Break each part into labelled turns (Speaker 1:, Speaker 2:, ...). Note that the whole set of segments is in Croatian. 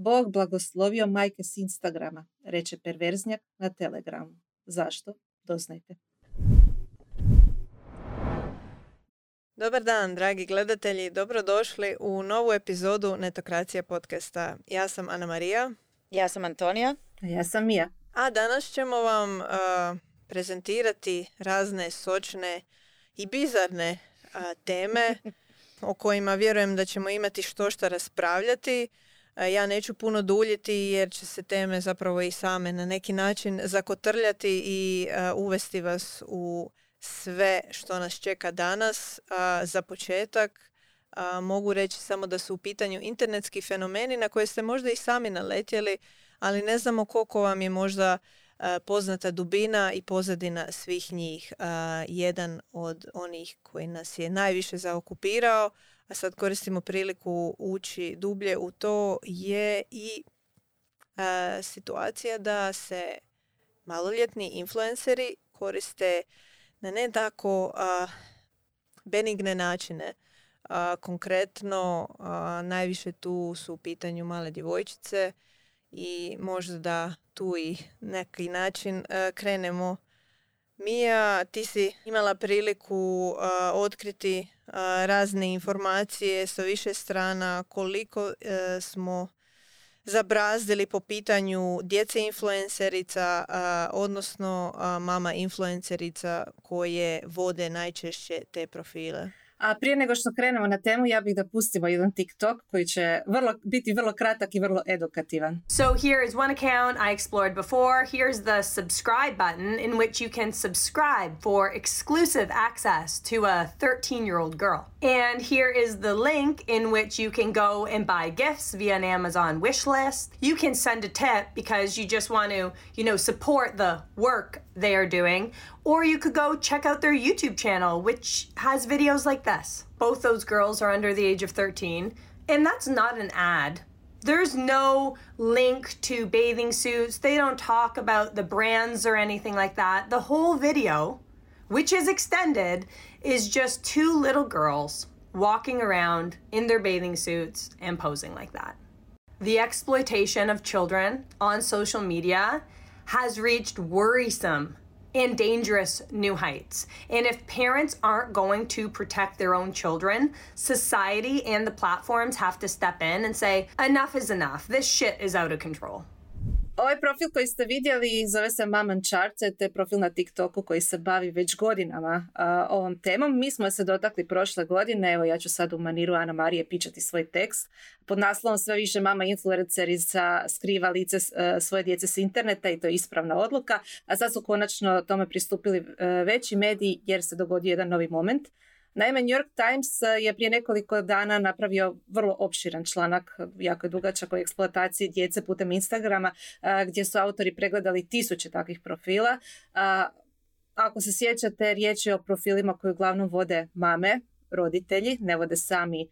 Speaker 1: Bog blagoslovio majke s Instagrama, reče perverznjak na Telegramu. Zašto? Doznajte.
Speaker 2: Dobar dan, dragi gledatelji. Dobrodošli u novu epizodu Netokracija podcasta. Ja sam Ana Marija.
Speaker 3: Ja sam Antonija.
Speaker 1: A ja sam Mija.
Speaker 2: A danas ćemo vam uh, prezentirati razne sočne i bizarne uh, teme o kojima vjerujem da ćemo imati što što raspravljati. Ja neću puno duljiti jer će se teme zapravo i same na neki način zakotrljati i uvesti vas u sve što nas čeka danas. za početak mogu reći samo da su u pitanju internetski fenomeni na koje ste možda i sami naletjeli, ali ne znamo koliko vam je možda poznata dubina i pozadina svih njih. Jedan od onih koji nas je najviše zaokupirao, a sad koristimo priliku ući dublje u to, je i situacija da se maloljetni influenceri koriste na ne tako benigne načine. konkretno, najviše tu su u pitanju male djevojčice i možda da tu i neki način krenemo. Mija, ti si imala priliku otkriti razne informacije sa više strana koliko e, smo zabrazdili po pitanju djece influencerica, odnosno mama influencerica koje vode najčešće te profile.
Speaker 1: A prije nego što krenemo na temu, ja bih da pustimo jedan TikTok koji će vrlo, biti vrlo kratak i vrlo edukativan.
Speaker 4: So here is one account I explored before. Here's the subscribe button in which you can subscribe for exclusive access to a 13-year-old girl. And here is the link in which you can go and buy gifts via an Amazon wish list. You can send a tip because you just want to, you know, support the work they are doing. Or you could go check out their YouTube channel, which has videos like this. Both those girls are under the age of 13, and that's not an ad. There's no link to bathing suits. They don't talk about the brands or anything like that. The whole video, which is extended, is just two little girls walking around in their bathing suits and posing like that. The exploitation of children on social media has reached worrisome and dangerous new heights. And if parents aren't going to protect their own children, society and the platforms have to step in and say, enough is enough. This shit is out of control.
Speaker 1: Ovaj profil koji ste vidjeli zove se Maman Charter, te profil na TikToku koji se bavi već godinama ovom temom. Mi smo se dotakli prošle godine, evo ja ću sad u maniru Ana Marije pičati svoj tekst. Pod naslovom sve više mama influencerica skriva lice uh, svoje djece s interneta i to je ispravna odluka, a sad su konačno tome pristupili e, veći mediji jer se dogodio jedan novi moment. Naime, New York Times eh, je prije nekoliko dana napravio vrlo opširan članak, jako je dugačak o eksploataciji djece putem Instagrama, eh, gdje su autori pregledali tisuće takvih profila. Ako se sjećate, riječ je o profilima koji uglavnom vode mame, roditelji, ne vode sami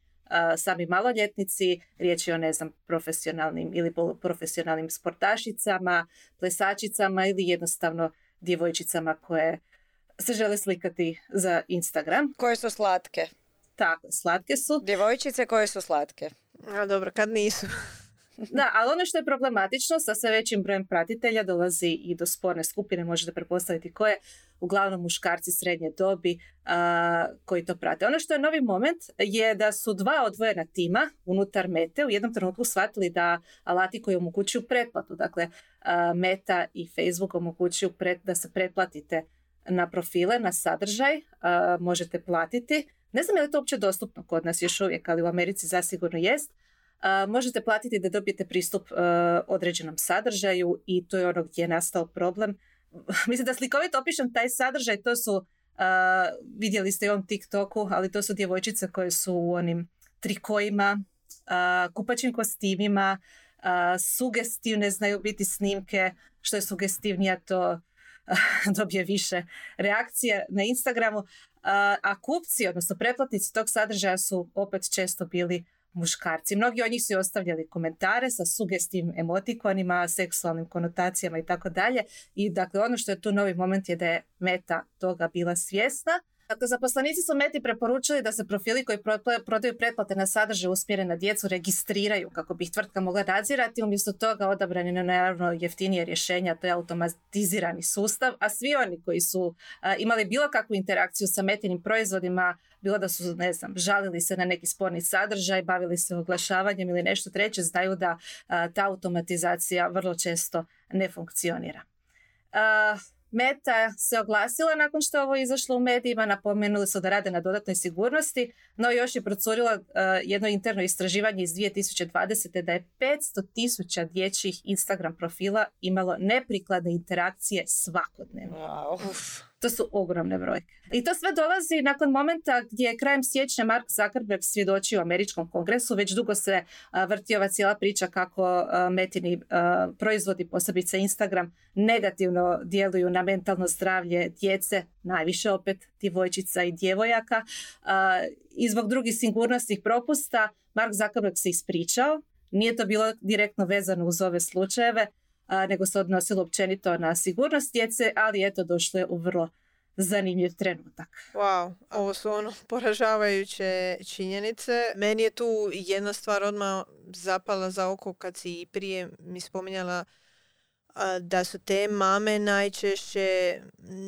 Speaker 1: sami maloljetnici, riječ je o ne znam profesionalnim ili profesionalnim sportašicama, plesačicama ili jednostavno djevojčicama koje se žele slikati za Instagram.
Speaker 3: Koje su slatke.
Speaker 1: Tako, slatke su.
Speaker 3: Djevojčice koje su slatke.
Speaker 2: A dobro, kad nisu.
Speaker 1: da, ali ono što je problematično, sa sve većim brojem pratitelja dolazi i do sporne skupine, možete pretpostaviti koje, uglavnom muškarci srednje dobi koji to prate. Ono što je novi moment je da su dva odvojena tima unutar Mete u jednom trenutku shvatili da alati koji omogućuju pretplatu, dakle Meta i Facebook omogućuju da se pretplatite na profile, na sadržaj, možete platiti. Ne znam je li to uopće dostupno kod nas još uvijek, ali u Americi zasigurno jest. možete platiti da dobijete pristup određenom sadržaju i to je ono gdje je nastao problem. Mislim da slikovito opišem taj sadržaj, to su, vidjeli ste i on TikToku, ali to su djevojčice koje su u onim trikojima, kupačim kostimima, sugestivne znaju biti snimke, što je sugestivnija to dobije više reakcije na Instagramu, a kupci, odnosno pretplatnici tog sadržaja su opet često bili muškarci. Mnogi od njih su ostavljali komentare sa sugestivnim emotikonima, seksualnim konotacijama i tako dalje. I dakle, ono što je tu novi moment je da je meta toga bila svjesna Dakle, zaposlenici su Meti preporučili da se profili koji pro- prodaju pretplate na sadržaj usmjeren na djecu registriraju kako bi ih tvrtka mogla nadzirati. Umjesto toga odabran je naravno jeftinije rješenja, to je automatizirani sustav, a svi oni koji su imali bilo kakvu interakciju sa Metinim proizvodima, bilo da su, ne znam, žalili se na neki sporni sadržaj, bavili se oglašavanjem ili nešto treće, znaju da ta automatizacija vrlo često ne funkcionira. Meta se oglasila nakon što ovo izašlo u medijima, napomenuli su da rade na dodatnoj sigurnosti, no još je procurilo uh, jedno interno istraživanje iz 2020. da je 500 tisuća dječjih Instagram profila imalo neprikladne interakcije svakodnevno.
Speaker 3: Wow.
Speaker 1: To su ogromne brojke. I to sve dolazi nakon momenta gdje je krajem siječnja Mark Zuckerberg svjedočio američkom kongresu. Već dugo se vrti ova cijela priča kako metini proizvodi, posebice Instagram, negativno djeluju na mentalno zdravlje djece, najviše opet djevojčica i djevojaka. I zbog drugih sigurnosnih propusta Mark Zuckerberg se ispričao. Nije to bilo direktno vezano uz ove slučajeve, a, nego se odnosilo općenito na sigurnost djece, ali eto došlo je u vrlo zanimljiv trenutak.
Speaker 2: Wow, ovo su ono poražavajuće činjenice. Meni je tu jedna stvar odmah zapala za oko kad si prije mi spominjala da su te mame najčešće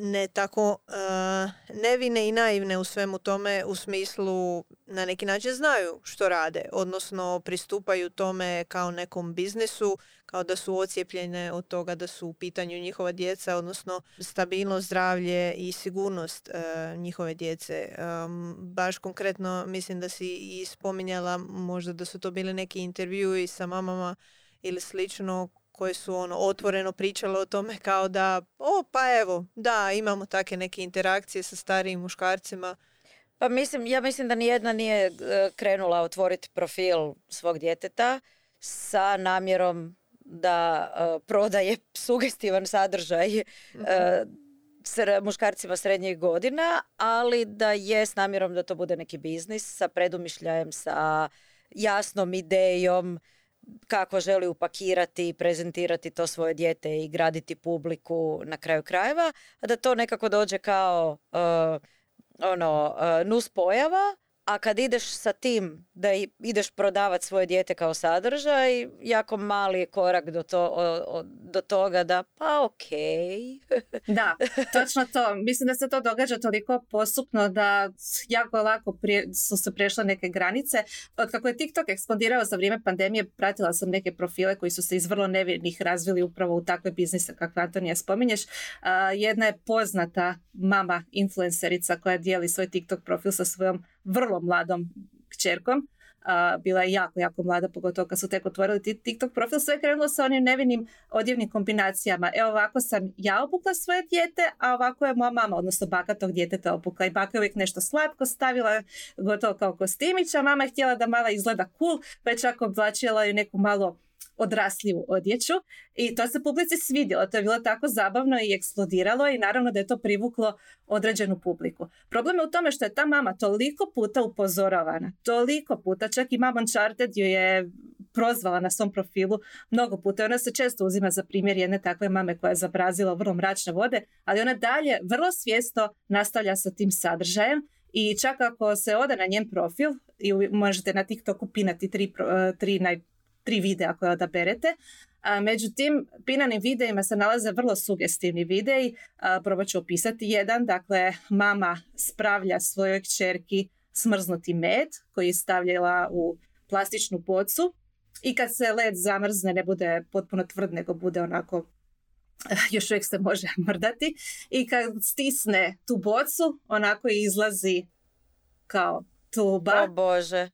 Speaker 2: ne tako a, nevine i naivne u svemu tome u smislu na neki način znaju što rade, odnosno pristupaju tome kao nekom biznisu, kao da su ocijepljene od toga da su u pitanju njihova djeca, odnosno stabilnost, zdravlje i sigurnost e, njihove djece. Um, baš konkretno mislim da si i spominjala možda da su to bili neki intervjui sa mamama ili slično koje su ono otvoreno pričale o tome kao da, o pa evo, da, imamo takve neke interakcije sa starijim muškarcima.
Speaker 3: Pa mislim, ja mislim da nijedna nije e, krenula otvoriti profil svog djeteta sa namjerom da uh, prodaje sugestivan sadržaj uh, sr- muškarcima srednjih godina, ali da je s namjerom da to bude neki biznis sa predumišljajem, sa jasnom idejom kako želi upakirati i prezentirati to svoje dijete i graditi publiku na kraju krajeva, a da to nekako dođe kao uh, ono, uh, nus pojava, a kad ideš sa tim da ideš prodavati svoje dijete kao sadržaj, jako mali je korak do, to, o, do toga da pa ok.
Speaker 1: da, točno to. Mislim da se to događa toliko postupno da jako lako prije, su se prešle neke granice. Od kako je TikTok eksplodirao za vrijeme pandemije, pratila sam neke profile koji su se iz vrlo nevjernih razvili upravo u takve biznise kakve Antonija spominješ. Jedna je poznata mama influencerica koja dijeli svoj TikTok profil sa svojom vrlo mladom kćerkom. Uh, bila je jako, jako mlada, pogotovo kad su tek otvorili TikTok profil. Sve je krenulo sa onim nevinim odjevnim kombinacijama. Evo ovako sam ja obukla svoje dijete, a ovako je moja mama, odnosno baka tog djeteta obukla. I baka je uvijek nešto slatko stavila, gotovo kao kostimić, a mama je htjela da mala izgleda cool, pa je čak oblačila ju neku malo odrasljivu odjeću i to se publici svidjelo. To je bilo tako zabavno i eksplodiralo i naravno da je to privuklo određenu publiku. Problem je u tome što je ta mama toliko puta upozoravana, toliko puta, čak i mama Uncharted ju je prozvala na svom profilu mnogo puta. Ona se često uzima za primjer jedne takve mame koja je zabrazila vrlo mračne vode, ali ona dalje vrlo svjesno nastavlja sa tim sadržajem i čak ako se ode na njen profil i možete na TikToku pinati tri, tri naj, tri videa koje odaberete. A, međutim, pinanim videima se nalaze vrlo sugestivni videi. A, probat ću opisati jedan. Dakle, mama spravlja svojoj kćerki smrznuti med koji je stavljala u plastičnu bocu i kad se led zamrzne ne bude potpuno tvrd nego bude onako još uvijek se može mrdati i kad stisne tu bocu onako izlazi kao tuba.
Speaker 3: O Bože.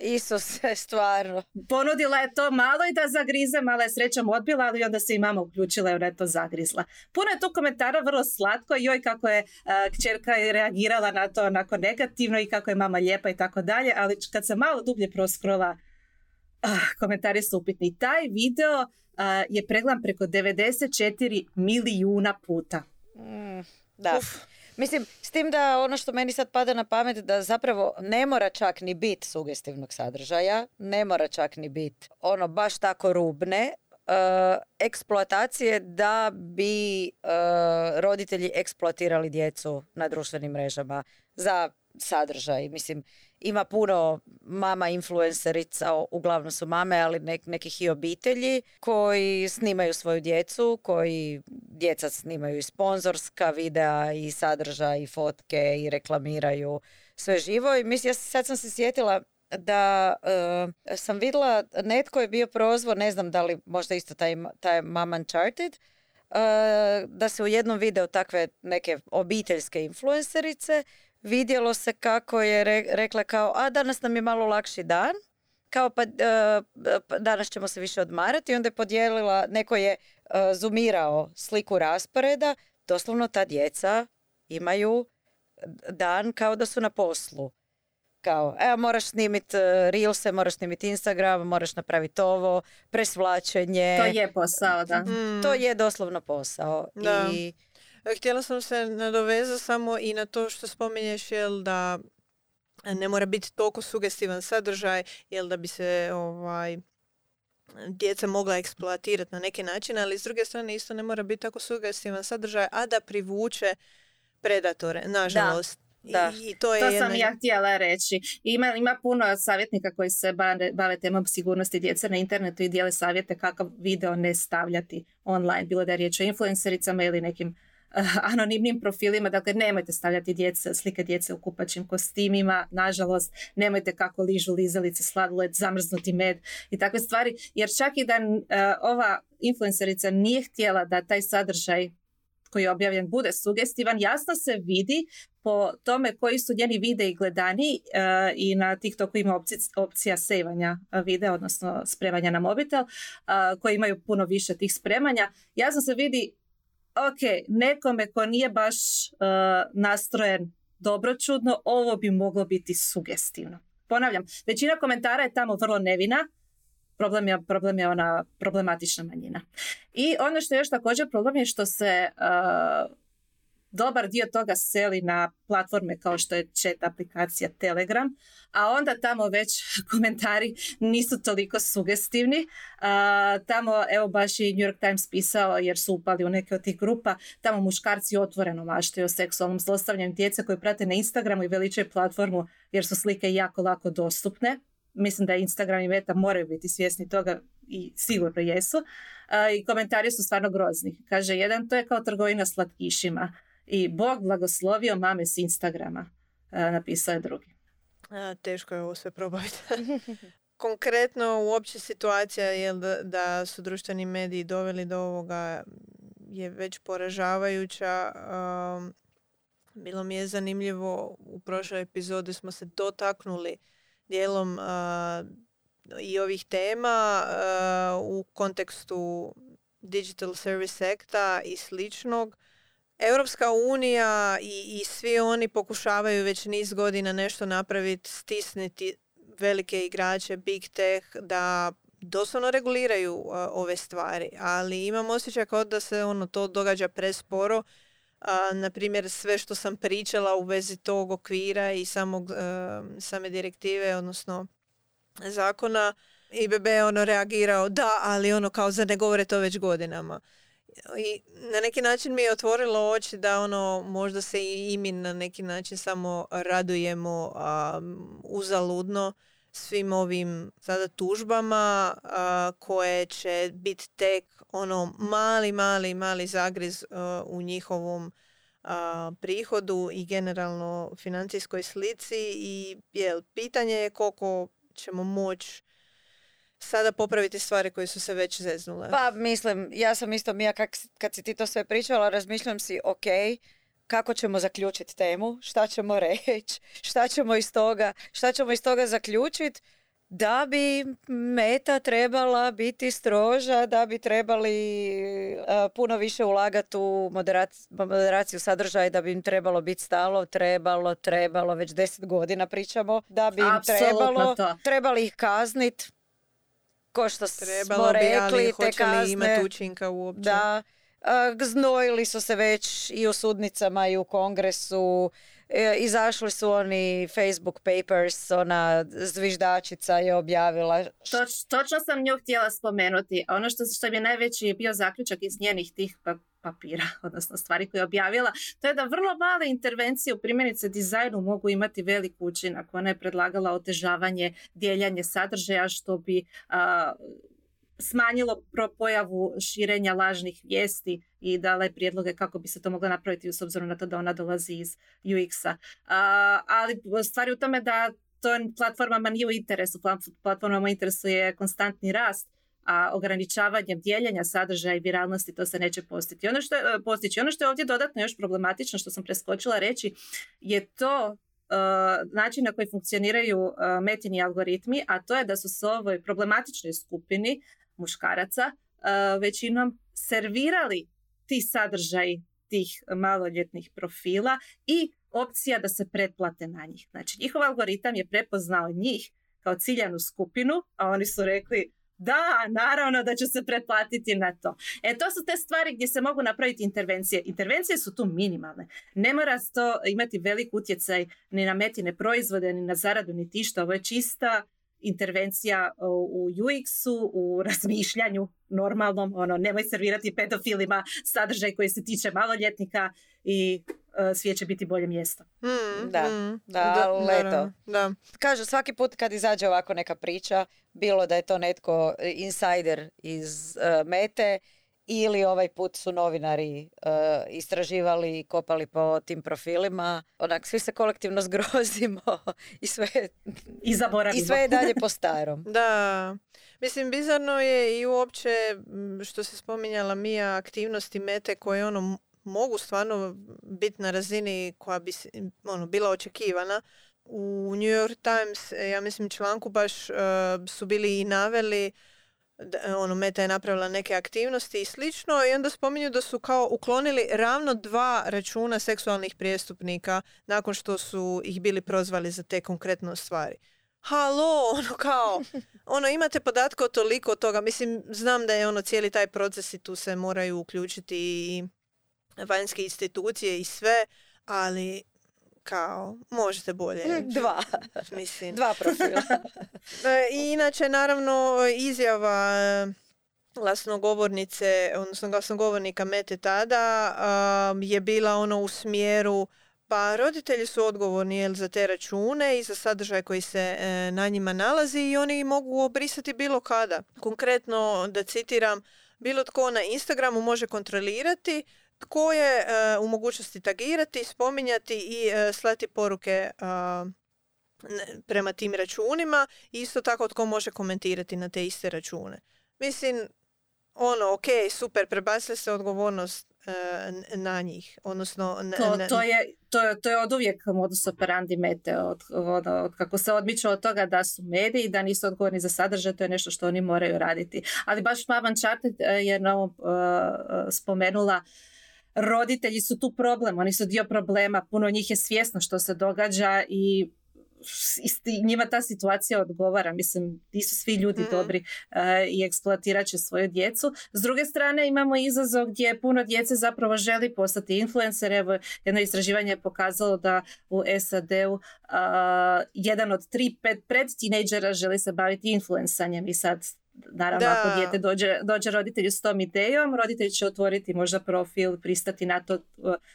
Speaker 3: Isuse, stvarno.
Speaker 1: Ponudila je to malo i da zagrize, mala je srećom odbila, ali onda se i mama uključila i ona je to zagrizla. Puno je tu komentara vrlo slatko, joj kako je uh, kćerka reagirala na to onako negativno i kako je mama lijepa i tako dalje, ali kad se malo dublje proskrola, uh, komentari su upitni. Taj video uh, je pregledan preko 94 milijuna puta.
Speaker 3: Mm, da. Uf. Mislim, s tim da ono što meni sad pada na pamet da zapravo ne mora čak ni bit sugestivnog sadržaja, ne mora čak ni bit ono baš tako rubne, eksploatacije da bi roditelji eksploatirali djecu na društvenim mrežama za sadržaj. Mislim, ima puno mama influencerica, uglavnom su mame, ali nekih i obitelji koji snimaju svoju djecu, koji djeca snimaju i sponzorska videa i sadržaj i fotke i reklamiraju sve živo. I mislim, ja sad sam se sjetila da uh, sam vidjela, netko je bio prozvo, ne znam da li možda isto taj, taj Mama Uncharted, uh, da se u jednom videu takve neke obiteljske influencerice vidjelo se kako je rekla kao, a danas nam je malo lakši dan, kao pa, uh, danas ćemo se više odmarati. I onda je podijelila, neko je uh, zoomirao sliku rasporeda, doslovno ta djeca imaju dan kao da su na poslu. Kao, evo moraš snimiti uh, Reelse, moraš snimiti Instagram, moraš napraviti ovo, presvlačenje.
Speaker 1: To je posao, da.
Speaker 3: Mm. To je doslovno posao.
Speaker 2: Da. I Htjela sam se nadovezati samo i na to što spominješ, jel da ne mora biti toliko sugestivan sadržaj, jel da bi se ovaj, djeca mogla eksploatirati na neki način, ali s druge strane isto ne mora biti tako sugestivan sadržaj, a da privuče predatore, nažalost.
Speaker 1: Da. I, to, je to sam ja htjela reći. Ima, ima puno savjetnika koji se bave, bave temom sigurnosti djece na internetu i dijele savjete kakav video ne stavljati online, bilo da je riječ o influencericama ili nekim anonimnim profilima, dakle nemojte stavljati djece, slike djece u kupačim kostimima, nažalost, nemojte kako ližu lizalice, sladoled, zamrznuti med i takve stvari, jer čak i da e, ova influencerica nije htjela da taj sadržaj koji je objavljen bude sugestivan, jasno se vidi po tome koji su njeni videi gledani uh, i na TikToku ima opcija, opcija sejvanja videa, odnosno spremanja na mobitel, koji imaju puno više tih spremanja. Jasno se vidi ok, nekome ko nije baš uh, nastrojen dobročudno, ovo bi moglo biti sugestivno. Ponavljam, većina komentara je tamo vrlo nevina, problem je, problem je ona problematična manjina. I ono što je još također problem je što se uh, dobar dio toga seli na platforme kao što je chat aplikacija Telegram, a onda tamo već komentari nisu toliko sugestivni. tamo, evo baš i New York Times pisao, jer su upali u neke od tih grupa, tamo muškarci otvoreno maštaju o seksualnom zlostavljanju djece koji prate na Instagramu i veličaju platformu jer su slike jako lako dostupne. Mislim da Instagram i Meta moraju biti svjesni toga i sigurno jesu. I komentari su stvarno grozni. Kaže, jedan, to je kao trgovina slatkišima i Bog blagoslovio mame s Instagrama, napisao je drugi.
Speaker 2: A, teško je ovo sve probati. Konkretno uopće situacija je da, da su društveni mediji doveli do ovoga je već poražavajuća. bilo mi je zanimljivo, u prošloj epizodi smo se dotaknuli dijelom i ovih tema u kontekstu Digital Service Acta i sličnog Europska unija i, i svi oni pokušavaju već niz godina nešto napraviti, stisniti velike igrače, big tech, da doslovno reguliraju ove stvari, ali imam osjećaj kao da se ono to događa presporo. A, na primjer, sve što sam pričala u vezi tog okvira i samog, same direktive, odnosno zakona, IBB je ono reagirao da, ali ono kao za ne govore to već godinama i na neki način mi je otvorilo oči da ono možda se i mi na neki način samo radujemo uzaludno svim ovim sada tužbama koje će biti tek ono mali, mali, mali zagriz u njihovom prihodu i generalno financijskoj slici i jel, pitanje je koliko ćemo moći sada popraviti stvari koje su se već zeznule?
Speaker 3: Pa mislim, ja sam isto, Mija, kak, kad si ti to sve pričala, razmišljam si, ok, kako ćemo zaključiti temu, šta ćemo reći, šta ćemo iz toga, šta ćemo iz toga zaključiti, da bi meta trebala biti stroža, da bi trebali puno više ulagati u moderaciju sadržaja, da bi im trebalo biti stalo, trebalo, trebalo, već deset godina pričamo, da bi im trebalo, trebali ih kazniti, ko što Trebalo smo rekli, ali te kazne,
Speaker 2: imati učinka uopće?
Speaker 3: Da, znojili su se već i u sudnicama i u kongresu, E, izašli su oni Facebook Papers, ona zviždačica je objavila.
Speaker 1: Toč, točno sam nju htjela spomenuti. Ono što, što mi je najveći bio zaključak iz njenih tih pa, papira, odnosno stvari koje je objavila, to je da vrlo male intervencije u primjerice dizajnu mogu imati velik učinak. Ona je predlagala otežavanje, dijeljanje sadržaja što bi smanjilo pojavu širenja lažnih vijesti i dale prijedloge kako bi se to moglo napraviti s obzirom na to da ona dolazi iz UX-a. ali stvari u tome da to platformama nije u interesu. Platformama u interesu je konstantni rast, a ograničavanjem dijeljenja sadržaja i viralnosti to se neće postići. Ono što je, postići. Ono što je ovdje dodatno još problematično, što sam preskočila reći, je to Uh, način na koji funkcioniraju uh, metini algoritmi, a to je da su se ovoj problematičnoj skupini muškaraca većinom servirali ti sadržaj tih maloljetnih profila i opcija da se pretplate na njih. Znači, njihov algoritam je prepoznao njih kao ciljanu skupinu, a oni su rekli da, naravno da će se pretplatiti na to. E, to su te stvari gdje se mogu napraviti intervencije. Intervencije su tu minimalne. Ne mora to imati velik utjecaj ni na metine proizvode, ni na zaradu, ni tišta. Ovo je čista intervencija u UX-u, u razmišljanju normalnom, ono, nemoj servirati pedofilima sadržaj koji se tiče maloljetnika i uh, svijet će biti bolje mjesto.
Speaker 3: Mm, da, mm, da, da, da, Kažu, svaki put kad izađe ovako neka priča, bilo da je to netko insider iz uh, mete ili ovaj put su novinari uh, istraživali i kopali po tim profilima. Onak, svi se kolektivno zgrozimo i sve,
Speaker 1: I, zaboravimo.
Speaker 3: I sve je dalje po starom.
Speaker 2: da. Mislim, bizarno je i uopće što se spominjala Mija aktivnosti mete koje ono mogu stvarno biti na razini koja bi ono, bila očekivana. U New York Times, ja mislim članku baš uh, su bili i naveli ono, Meta je napravila neke aktivnosti i slično i onda spominju da su kao uklonili ravno dva računa seksualnih prijestupnika nakon što su ih bili prozvali za te konkretno stvari. Halo, ono kao, ono imate podatke o toliko toga, mislim znam da je ono cijeli taj proces i tu se moraju uključiti i vanjske institucije i sve, ali kao, možete bolje.
Speaker 3: Dva. Mislim. Dva profila.
Speaker 2: E, I inače, naravno, izjava e, glasnogovornice, odnosno glasnogovornika Mete tada je bila ono u smjeru pa roditelji su odgovorni jel, za te račune i za sadržaj koji se e, na njima nalazi i oni mogu obrisati bilo kada. Konkretno, da citiram, bilo tko na Instagramu može kontrolirati tko je e, u mogućnosti tagirati, spominjati i uh, slati poruke prema tim računima i isto tako tko može komentirati na te iste račune. Mislim, ono, ok, super, prebacili se odgovornost na njih. Odnosno,
Speaker 1: to, to, je, to, to je od uvijek modus operandi mete, od, od, od, kako se odmiču od toga da su mediji i da nisu odgovorni za sadržaj, to je nešto što oni moraju raditi. Ali baš Mavan Čartet je na ovom spomenula roditelji su tu problem, oni su dio problema, puno njih je svjesno što se događa i njima ta situacija odgovara. Mislim, nisu svi ljudi mm dobri uh, i eksploatirat će svoju djecu. S druge strane imamo izazov gdje puno djece zapravo želi postati influencer. Evo, jedno istraživanje je pokazalo da u SAD-u uh, jedan od tri pet pred tinejdžera želi se baviti influensanjem i sad Naravno, da. ako dijete dođe, dođe roditelju s tom idejom, roditelj će otvoriti možda profil, pristati na to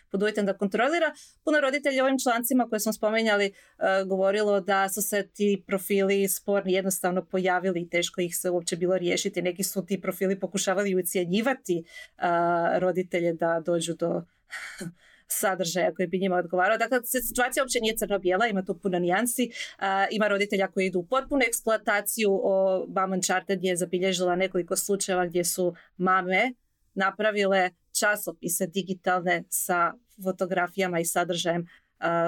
Speaker 1: pod uvjetom da kontrolira. Puno roditelja ovim člancima koje smo spominjali uh, govorilo da su se ti profili sporni jednostavno pojavili i teško ih se uopće bilo riješiti. Neki su ti profili pokušavali ucijenjivati uh, roditelje da dođu do sadržaja koji bi njima odgovarao. Dakle, situacija uopće nije crno-bijela, ima tu puno nijansi. ima roditelja koji idu u potpunu eksploataciju. O Uncharted je zabilježila nekoliko slučajeva gdje su mame napravile časopise digitalne sa fotografijama i sadržajem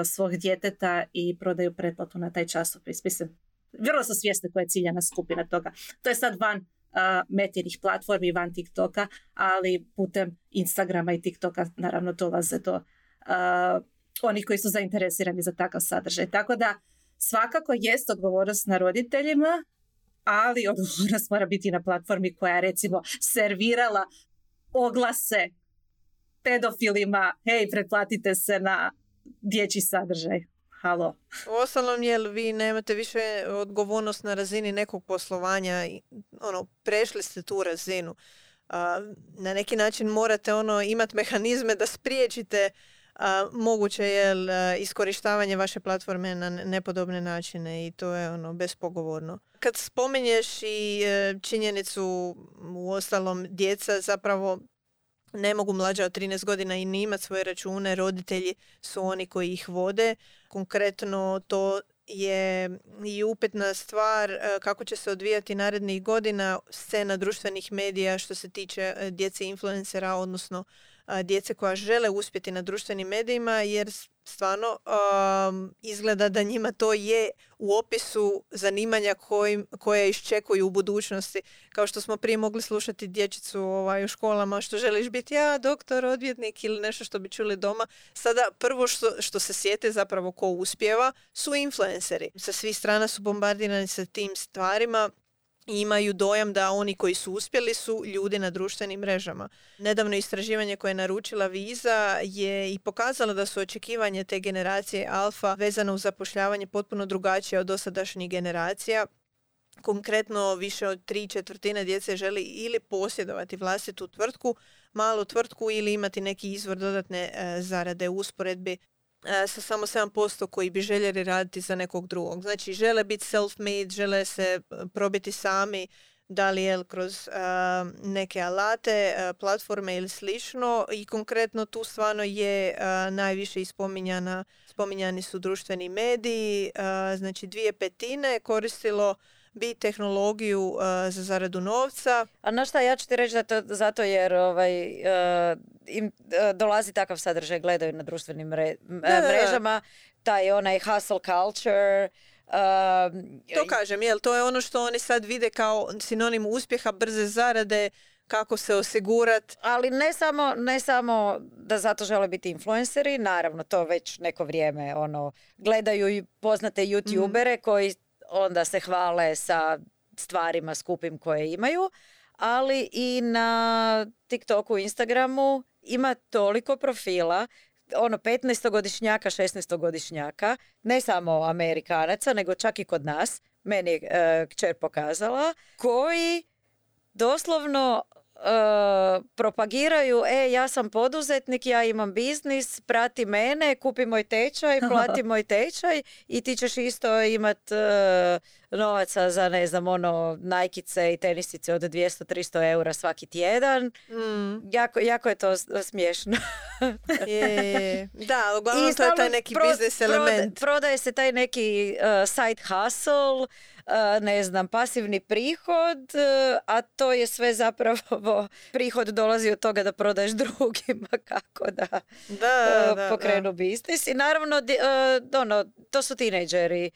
Speaker 1: svog djeteta i prodaju pretplatu na taj časopis. Mislim, vrlo su svjesni koja je ciljana skupina toga. To je sad van uh, platformi van TikToka, ali putem Instagrama i TikToka naravno dolaze do uh, onih koji su zainteresirani za takav sadržaj. Tako da svakako jest odgovornost na roditeljima, ali odgovornost mora biti na platformi koja recimo servirala oglase pedofilima, hej, pretplatite se na dječji sadržaj. Halo.
Speaker 2: Uostalom, jel vi nemate više odgovornost na razini nekog poslovanja, ono, prešli ste tu razinu. Na neki način morate ono imati mehanizme da spriječite a, moguće je iskorištavanje vaše platforme na nepodobne načine i to je ono bespogovorno. Kad spomenješ i e, činjenicu u ostalom djeca zapravo ne mogu mlađa od 13 godina i ni imati svoje račune, roditelji su oni koji ih vode. Konkretno to je i upetna stvar e, kako će se odvijati narednih godina scena društvenih medija što se tiče e, djece influencera, odnosno djece koja žele uspjeti na društvenim medijima jer stvarno izgleda da njima to je u opisu zanimanja kojim, koje iščekuju u budućnosti. Kao što smo prije mogli slušati dječicu ovaj, u školama što želiš biti ja, doktor, odvjetnik ili nešto što bi čuli doma. Sada prvo što, što se sjete zapravo ko uspjeva su influenceri. Sa svih strana su bombardirani sa tim stvarima imaju dojam da oni koji su uspjeli su ljudi na društvenim mrežama. Nedavno istraživanje koje je naručila Viza je i pokazalo da su očekivanje te generacije alfa vezano uz zapošljavanje potpuno drugačije od dosadašnjih generacija. Konkretno više od tri četvrtine djece želi ili posjedovati vlastitu tvrtku, malu tvrtku ili imati neki izvor dodatne e, zarade u usporedbi sa samo 7% koji bi željeli raditi za nekog drugog. Znači žele biti self-made, žele se e, probiti sami, da li je kroz uh, neke alate, platforme ili slično i konkretno tu stvarno je najviše ispominjana, spominjani su društveni mediji, znači dvije petine koristilo bi tehnologiju uh, za zaradu novca.
Speaker 3: A na šta ja ću ti reći da to, zato jer ovaj, uh, im uh, dolazi takav sadržaj, gledaju na društvenim mrežama, taj onaj hustle culture,
Speaker 2: to kažem, jel, to je ono što oni sad vide kao sinonim uspjeha, brze zarade, kako se osigurat.
Speaker 3: Ali ne samo, ne samo da zato žele biti influenceri, naravno to već neko vrijeme ono gledaju i poznate youtubere mm. koji onda se hvale sa stvarima skupim koje imaju, ali i na TikToku, Instagramu ima toliko profila ono 15-godišnjaka, 16-godišnjaka, ne samo Amerikanaca, nego čak i kod nas, meni je e, kćer pokazala, koji doslovno uh, propagiraju, e, ja sam poduzetnik, ja imam biznis, prati mene, kupi moj tečaj, plati moj tečaj i ti ćeš isto imat uh, novaca za, ne znam, ono, najkice i tenisice od 200-300 eura svaki tjedan. Mm. Jako, jako je to smiješno.
Speaker 2: je, Da, uglavnom to je taj neki biznis element.
Speaker 3: Prodaje se taj neki uh, side hustle, ne znam, pasivni prihod, a to je sve zapravo prihod dolazi od toga da prodaješ drugima kako da,
Speaker 2: da,
Speaker 3: pokrenu biznis. I naravno, ono, to su tinejdžeri.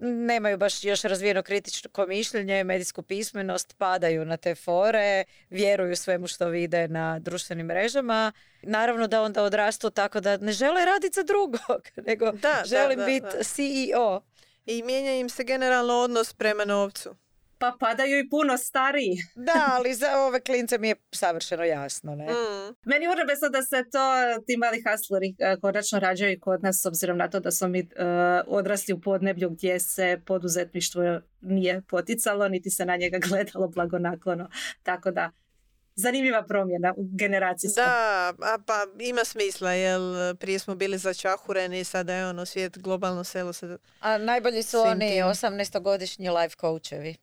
Speaker 3: Nemaju baš još razvijeno kritičko mišljenje, medijsku pismenost, padaju na te fore, vjeruju svemu što vide na društvenim mrežama. Naravno da onda odrastu tako da ne žele raditi za drugog, nego da, želim biti CEO
Speaker 2: i mijenja im se generalno odnos prema novcu.
Speaker 1: Pa padaju i puno stariji.
Speaker 3: da, ali za ove klince mi je savršeno jasno. Ne?
Speaker 1: Mm. Meni je da se to, ti mali hasleri e, konačno rađaju kod nas s obzirom na to da smo mi uh, odrasli u podneblju gdje se poduzetništvo nije poticalo, niti se na njega gledalo blagonaklono. Tako da zanimljiva promjena u generaciji.
Speaker 2: Da, a pa ima smisla, jer prije smo bili začahureni, sada je ono svijet globalno selo. Se...
Speaker 3: A najbolji su oni 18-godišnji life coachevi.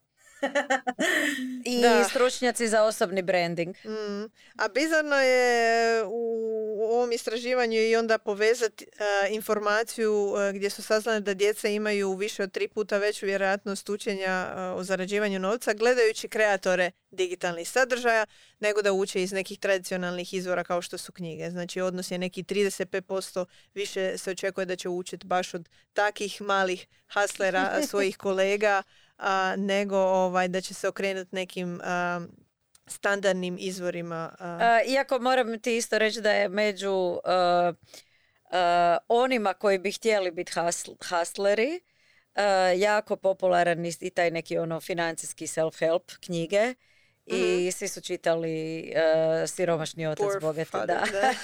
Speaker 3: I stručnjaci za osobni branding.
Speaker 2: Mm. A bizarno je u ovom istraživanju i onda povezati uh, informaciju uh, gdje su saznali da djeca imaju više od tri puta veću vjerojatnost učenja uh, o zarađivanju novca gledajući kreatore digitalnih sadržaja nego da uče iz nekih tradicionalnih izvora kao što su knjige. Znači odnos je neki 35% više se očekuje da će učiti baš od takih malih haslera svojih kolega a, nego ovaj, da će se okrenuti nekim standardnim izvorima.
Speaker 3: iako moram ti isto reći da je među onima koji bi htjeli biti hasleri, jako popularan i taj neki ono financijski self-help knjige i mhm. svi su čitali uh, Siromašni otac bogati. Da.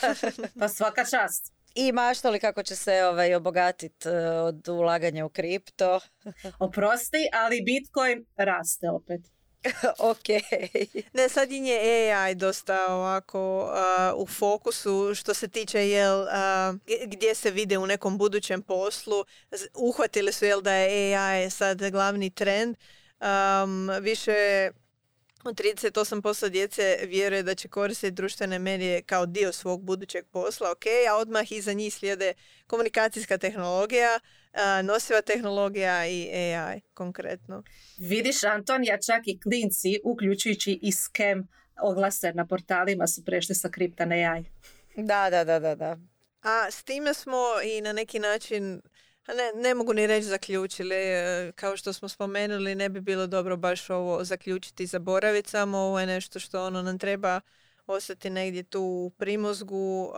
Speaker 1: pa svaka čast.
Speaker 3: I maštali kako će se ovaj, obogatiti od ulaganja u kripto.
Speaker 1: Oprosti, ali Bitcoin raste opet.
Speaker 3: ok.
Speaker 2: Ne, sad je AI dosta ovako u fokusu što se tiče jel, gdje se vide u nekom budućem poslu. Uhvatili su jel da je AI sad glavni trend. Um, više 38% djece vjeruje da će koristiti društvene medije kao dio svog budućeg posla, ok, a odmah iza njih slijede komunikacijska tehnologija, nosiva tehnologija i AI konkretno.
Speaker 1: Vidiš Antonija, čak i klinci, uključujući i skem oglase na portalima su prešli sa kripta na AI.
Speaker 3: Da, da, da, da, da.
Speaker 2: A s time smo i na neki način ne, ne mogu ni reći zaključili. E, kao što smo spomenuli, ne bi bilo dobro baš ovo zaključiti i zaboraviti samo. Ovo je nešto što ono nam treba ostati negdje tu u primozgu.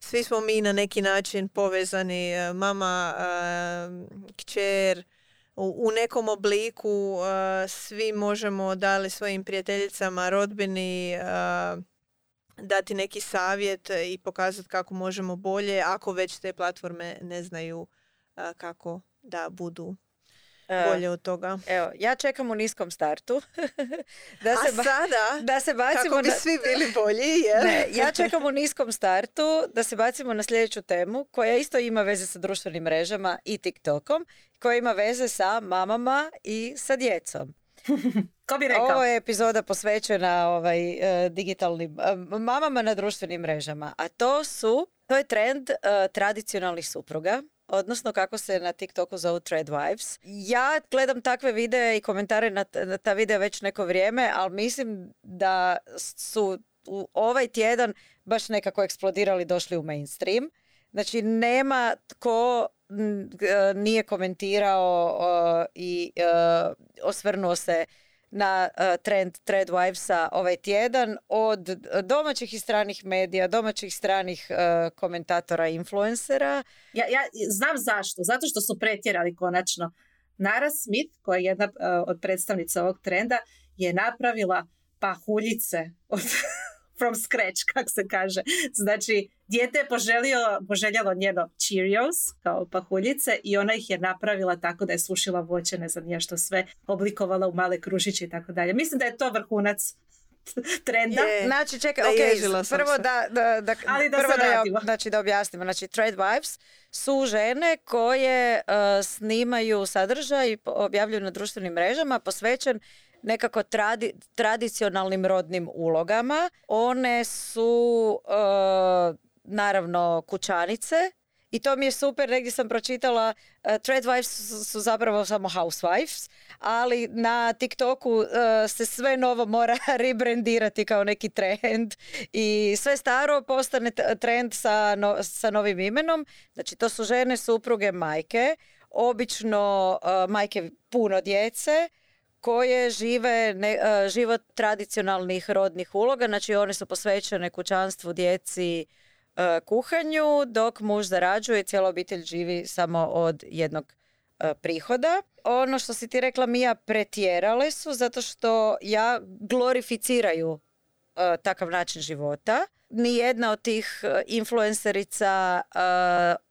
Speaker 2: svi smo mi na neki način povezani. E, mama, kćer, u, nekom obliku svi možemo dali svojim prijateljicama, rodbini dati neki savjet i pokazati kako možemo bolje ako već te platforme ne znaju kako da budu e, bolje od toga.
Speaker 3: Evo, ja čekam u niskom startu.
Speaker 2: da se A sada, da se bacimo kako bi svi bili bolji, jer...
Speaker 3: ne, ja čekam u niskom startu da se bacimo na sljedeću temu koja isto ima veze sa društvenim mrežama i TikTokom, koja ima veze sa mamama i sa djecom.
Speaker 1: Ko bi rekao?
Speaker 3: Ovo je epizoda posvećena ovaj, e, digitalnim e, mamama na društvenim mrežama. A to su, to je trend uh, tradicionalnih supruga odnosno kako se na TikToku zovu Trade Wives. Ja gledam takve videe i komentare na, na ta videa već neko vrijeme, ali mislim da su u ovaj tjedan baš nekako eksplodirali, došli u mainstream. Znači nema tko nije komentirao i osvrnuo se na uh, trend Threadwivesa ovaj tjedan od domaćih i stranih medija, domaćih stranih uh, komentatora i influencera.
Speaker 1: Ja, ja znam zašto. Zato što su pretjerali konačno. Nara Smith, koja je jedna uh, od predstavnica ovog trenda, je napravila pahuljice od from scratch, kak se kaže. Znači, dijete je poželio, poželjelo njeno Cheerios kao pahuljice i ona ih je napravila tako da je sušila voće, ne znam nije što sve, oblikovala u male krušiće i tako dalje. Mislim da je to vrhunac trenda.
Speaker 3: Je, znači, čekaj, ok, prvo da, da, da,
Speaker 1: Ali da
Speaker 3: prvo
Speaker 1: da, ja,
Speaker 3: znači, da objasnimo. Znači, trade wives su žene koje uh, snimaju sadržaj i objavljuju na društvenim mrežama posvećen nekako tradi, tradicionalnim rodnim ulogama. One su uh, naravno kućanice. I to mi je super, negdje sam pročitala, uh, wives su, zapravo samo housewives, ali na TikToku uh, se sve novo mora rebrandirati kao neki trend. I sve staro postane trend sa, sa novim imenom. Znači to su žene, supruge, majke, obično uh, majke puno djece, koje žive ne, život tradicionalnih rodnih uloga, znači one su posvećene kućanstvu, djeci, kuhanju, dok muž zarađuje cijela obitelj živi samo od jednog prihoda. Ono što si ti rekla Mija, pretjerale su zato što ja glorificiraju takav način života. Nijedna od tih influencerica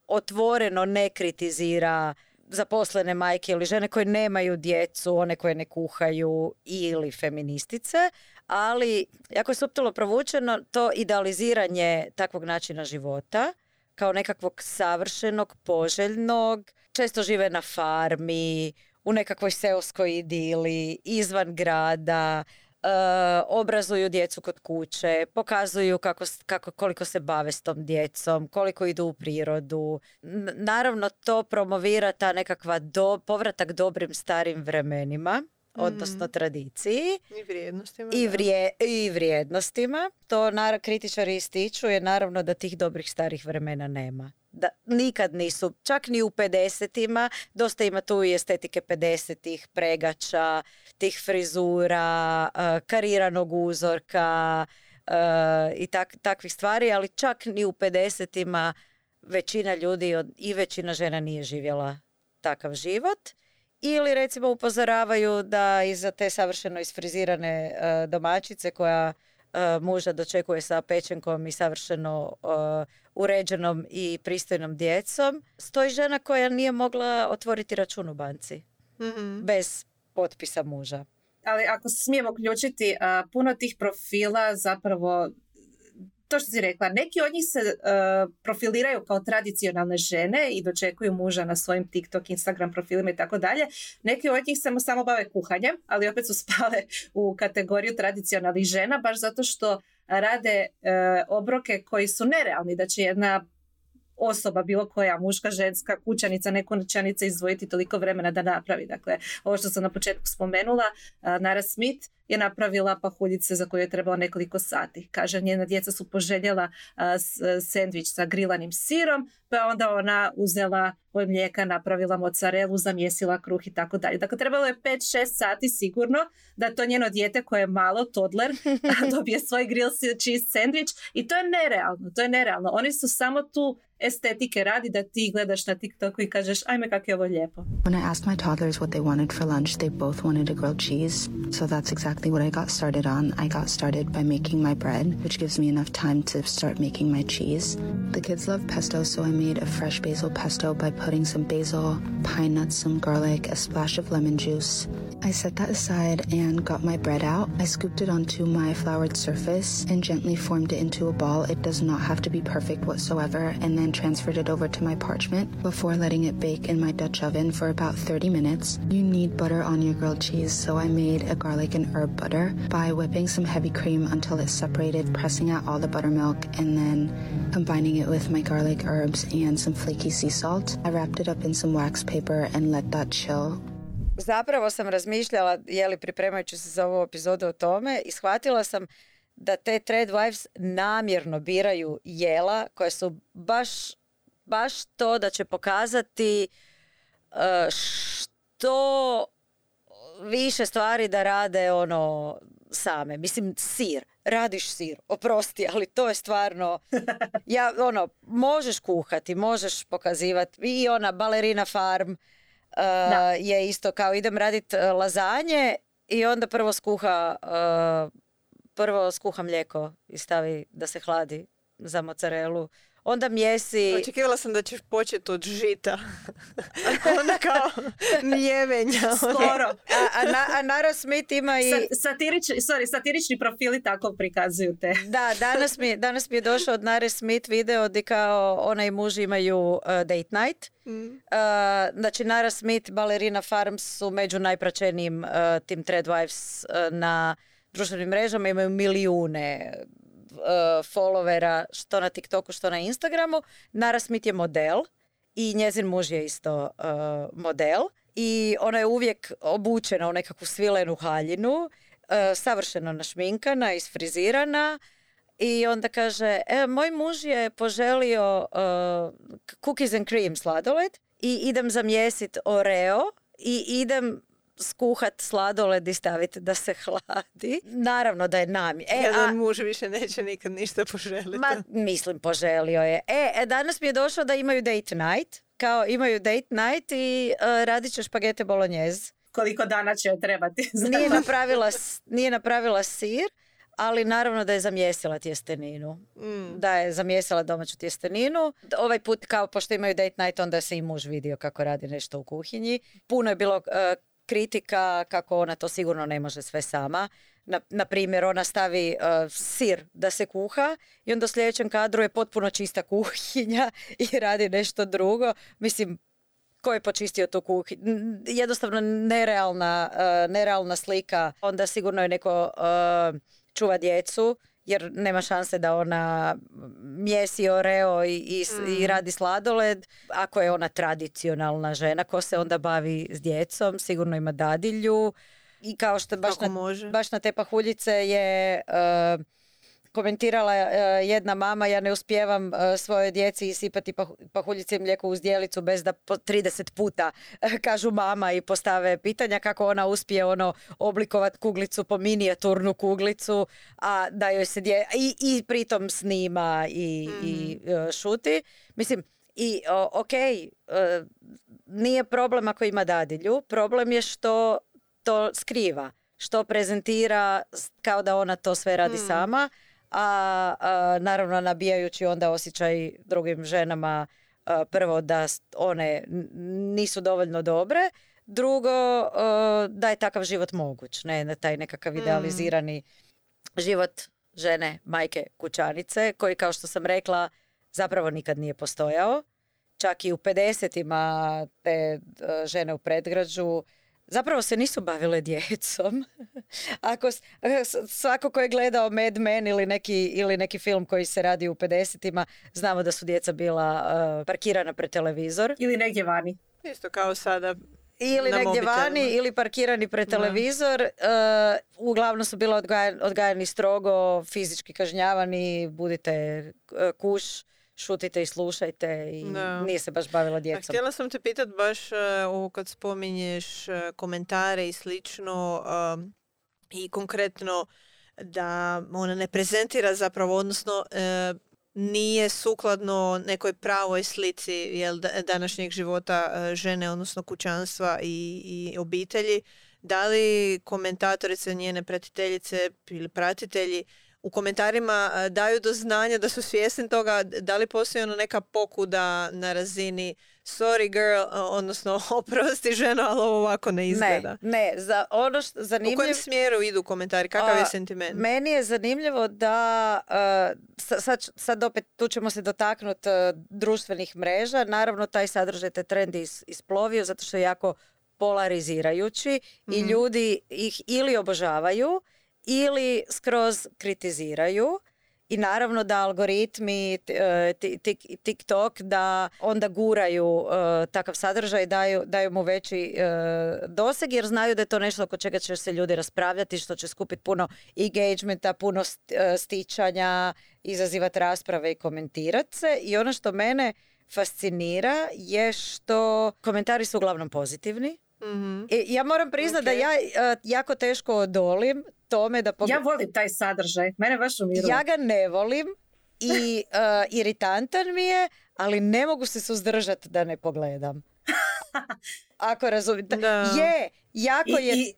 Speaker 3: otvoreno ne kritizira zaposlene majke ili žene koje nemaju djecu, one koje ne kuhaju ili feministice, ali jako je suptilo provučeno to idealiziranje takvog načina života kao nekakvog savršenog, poželjnog, često žive na farmi, u nekakvoj seoskoj idili, izvan grada, Eh, obrazuju djecu kod kuće, pokazuju kako, kako, koliko se bave s tom djecom, koliko idu u prirodu. naravno to promovira ta nekakva do, povratak dobrim starim vremenima odnosno mm. tradiciji
Speaker 2: i vrijednostima.
Speaker 3: I, vrije, I vrijednostima. To nar- kritičari ističu je naravno da tih dobrih starih vremena nema da nikad nisu, čak ni u 50-ima, dosta ima tu i estetike 50-ih, pregača, tih frizura, uh, kariranog uzorka uh, i tak, takvih stvari, ali čak ni u 50-ima većina ljudi i većina žena nije živjela takav život. Ili recimo upozoravaju da iza te savršeno isfrizirane uh, domaćice koja e, muža dočekuje sa pečenkom i savršeno e, uređenom i pristojnom djecom, stoji žena koja nije mogla otvoriti račun u banci
Speaker 2: Mhm.
Speaker 3: bez potpisa muža.
Speaker 1: Ali ako se smijemo uključiti, puno tih profila zapravo to što si rekla, neki od njih se a, profiliraju kao tradicionalne žene i dočekuju muža na svojim TikTok, Instagram profilima i tako dalje. Neki od njih samo, samo bave kuhanjem, ali opet su spale u kategoriju tradicionalnih žena, baš zato što rade e, obroke koji su nerealni, da će jedna osoba, bilo koja, muška, ženska, kućanica, nekunčanica izdvojiti toliko vremena da napravi. Dakle, ovo što sam na početku spomenula, a, Nara Smith je napravila pahuljice za koje je trebalo nekoliko sati. Kaže, njena djeca su poželjela sendvič sa grilanim sirom, pa onda ona uzela od mlijeka, napravila mozzarelu, zamjesila kruh i tako dalje. Dakle, trebalo je 5-6 sati sigurno da to njeno dijete koje je malo, toddler, dobije svoj grill cheese sandvič i to je nerealno, to je nerealno. Oni su samo tu estetike radi da ti gledaš na TikToku i kažeš ajme kako je ovo lijepo.
Speaker 5: When I asked my toddlers what they wanted for lunch, they both wanted a grilled cheese. So that's exactly what I got started on. I got started by making my bread, which gives me enough time to start making my cheese. The kids love pesto, so I made a fresh basil pesto by putting some basil, pine nuts, some garlic, a splash of lemon juice. I set that aside and got my bread out. I scooped it onto my floured surface and gently formed it into a ball. It does not have to be perfect whatsoever, and then transferred it over to my parchment before letting it bake in my Dutch oven for about 30 minutes. You need butter on your grilled cheese, so I made a garlic and herb butter by whipping some heavy cream until it's separated, pressing out all the buttermilk, and then combining it with my garlic, herbs, and some flaky sea salt. I wrapped it up in some wax paper and let that chill
Speaker 3: Zapravo sam razmišljala, je li pripremajući se za ovu epizodu o tome i shvatila sam da te Trade Wives namjerno biraju jela koje su baš, baš to da će pokazati e, što više stvari da rade ono same. Mislim, sir. Radiš sir. Oprosti, ali to je stvarno... Ja, ono, možeš kuhati, možeš pokazivati. I ona balerina farm uh, je isto kao idem radit uh, lazanje i onda prvo skuha uh, prvo skuha mlijeko i stavi da se hladi za mozzarelu. Onda mjesi...
Speaker 2: Očekivala sam da ćeš početi od žita. Onda kao mljevenja.
Speaker 1: Skoro.
Speaker 3: A, a, na, a Nara Smith ima i...
Speaker 1: Sa- satirični, sorry, satirični profili tako prikazuju te.
Speaker 3: Da, danas mi, danas mi je došao od Nare Smith video gdje kao ona i muž imaju uh, date night.
Speaker 2: Mm.
Speaker 3: Uh, znači Nara Smith, Ballerina Farms su među najpraćenijim uh, tim Thread Wives uh, na društvenim mrežama, imaju milijune followera što na TikToku, što na Instagramu. Nara Smith je model i njezin muž je isto uh, model i ona je uvijek obučena u nekakvu svilenu haljinu, uh, savršeno našminkana, isfrizirana i onda kaže, e, moj muž je poželio cookies and cream sladoled i idem zamjesit Oreo i idem skuhat sladoled i staviti da se hladi. Naravno da je namjer. E, a-
Speaker 2: Jedan muž više neće nikad ništa poželiti.
Speaker 3: Ma, mislim, poželio je. E, e, danas mi je došlo da imaju date night. Kao imaju date night i uh, radit će špagete bolognese.
Speaker 1: Koliko dana će joj trebati.
Speaker 3: Nije napravila, nije napravila sir, ali naravno da je zamjesila tjesteninu.
Speaker 2: Mm.
Speaker 3: Da je zamjesila domaću tjesteninu. Ovaj put, kao pošto imaju date night, onda se i muž vidio kako radi nešto u kuhinji. Puno je bilo uh, kritika kako ona to sigurno ne može sve sama. Na, na primjer, ona stavi uh, sir da se kuha i onda u sljedećem kadru je potpuno čista kuhinja i radi nešto drugo. Mislim, ko je počistio tu kuhinju? Jednostavno nerealna, uh, nerealna slika. Onda sigurno je neko uh, čuva djecu jer nema šanse da ona mjesi oreo i, i, s- i radi sladoled. Ako je ona tradicionalna žena, ko se onda bavi s djecom, sigurno ima dadilju. I kao što baš
Speaker 2: Kako
Speaker 3: na,
Speaker 2: može.
Speaker 3: baš na te pahuljice je uh, komentirala uh, jedna mama, ja ne uspijevam uh, svojoj djeci isipati pah- pahuljice i mlijeko uz dijelicu bez da po 30 puta uh, kažu mama i postave pitanja kako ona uspije ono oblikovat kuglicu po minijaturnu kuglicu, a da joj se dje... I, i pritom snima i, i uh, šuti. Mislim, i o, ok, nije problem ako ima dadilju, problem je što to skriva. što prezentira kao da ona to sve radi sama, a, a, naravno nabijajući onda osjećaj drugim ženama a, prvo da one nisu dovoljno dobre, drugo a, da je takav život moguć, ne da taj nekakav idealizirani život žene, majke, kućanice, koji kao što sam rekla zapravo nikad nije postojao. Čak i u 50-ima te žene u predgrađu zapravo se nisu bavile djecom. Ako svako ko je gledao Mad Men ili neki, ili neki film koji se radi u 50-ima, znamo da su djeca bila e, parkirana pred televizor.
Speaker 1: Ili negdje vani.
Speaker 2: Isto kao sada.
Speaker 3: Ili
Speaker 2: Na
Speaker 3: negdje
Speaker 2: mobitelima.
Speaker 3: vani ili parkirani pred televizor. E, uglavnom su bila odgaja- odgajani strogo, fizički kažnjavani, budite e, kuš, šutite i slušajte i
Speaker 2: Da.
Speaker 3: nije se baš bavila
Speaker 2: A
Speaker 3: djecom.
Speaker 2: htjela sam te pitat baš e, ovo kad spominješ e, komentare i slično um, i konkretno da ona ne prezentira zapravo, odnosno e, nije sukladno nekoj pravoj slici jel, da- današnjeg života žene, odnosno kućanstva i, i obitelji. Da li komentatorice, njene pratiteljice ili pratitelji u komentarima daju do znanja da su svjesni toga da li postoji ono neka pokuda na razini sorry girl, odnosno oprosti ženo, ali ovo ovako ne
Speaker 3: Ne,
Speaker 2: izgleda.
Speaker 3: ne, za ono što
Speaker 2: U
Speaker 3: zanimljivo...
Speaker 2: kojem smjeru idu komentari? Kakav je
Speaker 3: A,
Speaker 2: sentiment?
Speaker 3: Meni je zanimljivo da, uh, sa- sad, sad opet tu ćemo se dotaknuti društvenih mreža. Naravno, taj sadržaj, taj trend je is- isplovio zato što je jako polarizirajući i ljudi ih ili obožavaju ili skroz kritiziraju. I naravno da algoritmi, e, ti- tik- TikTok, da onda guraju e, takav sadržaj, daju, daju mu veći e, doseg jer znaju da je to nešto oko čega će se ljudi raspravljati, što će skupiti puno engagementa, puno st- stičanja, izazivati rasprave i komentirati se. I ono što mene fascinira je što komentari su uglavnom pozitivni.
Speaker 2: Mhm.
Speaker 3: I ja moram priznati da ja e, jako teško odolim tome da pog-
Speaker 1: Ja volim taj sadržaj. Mene baš umiruje.
Speaker 3: ja ga ne volim i e, iritantan mi je, ali ne mogu se suzdržati da ne pogledam. Ako razumijete.
Speaker 2: Da.
Speaker 3: Je, jako
Speaker 1: I,
Speaker 3: je...
Speaker 1: i,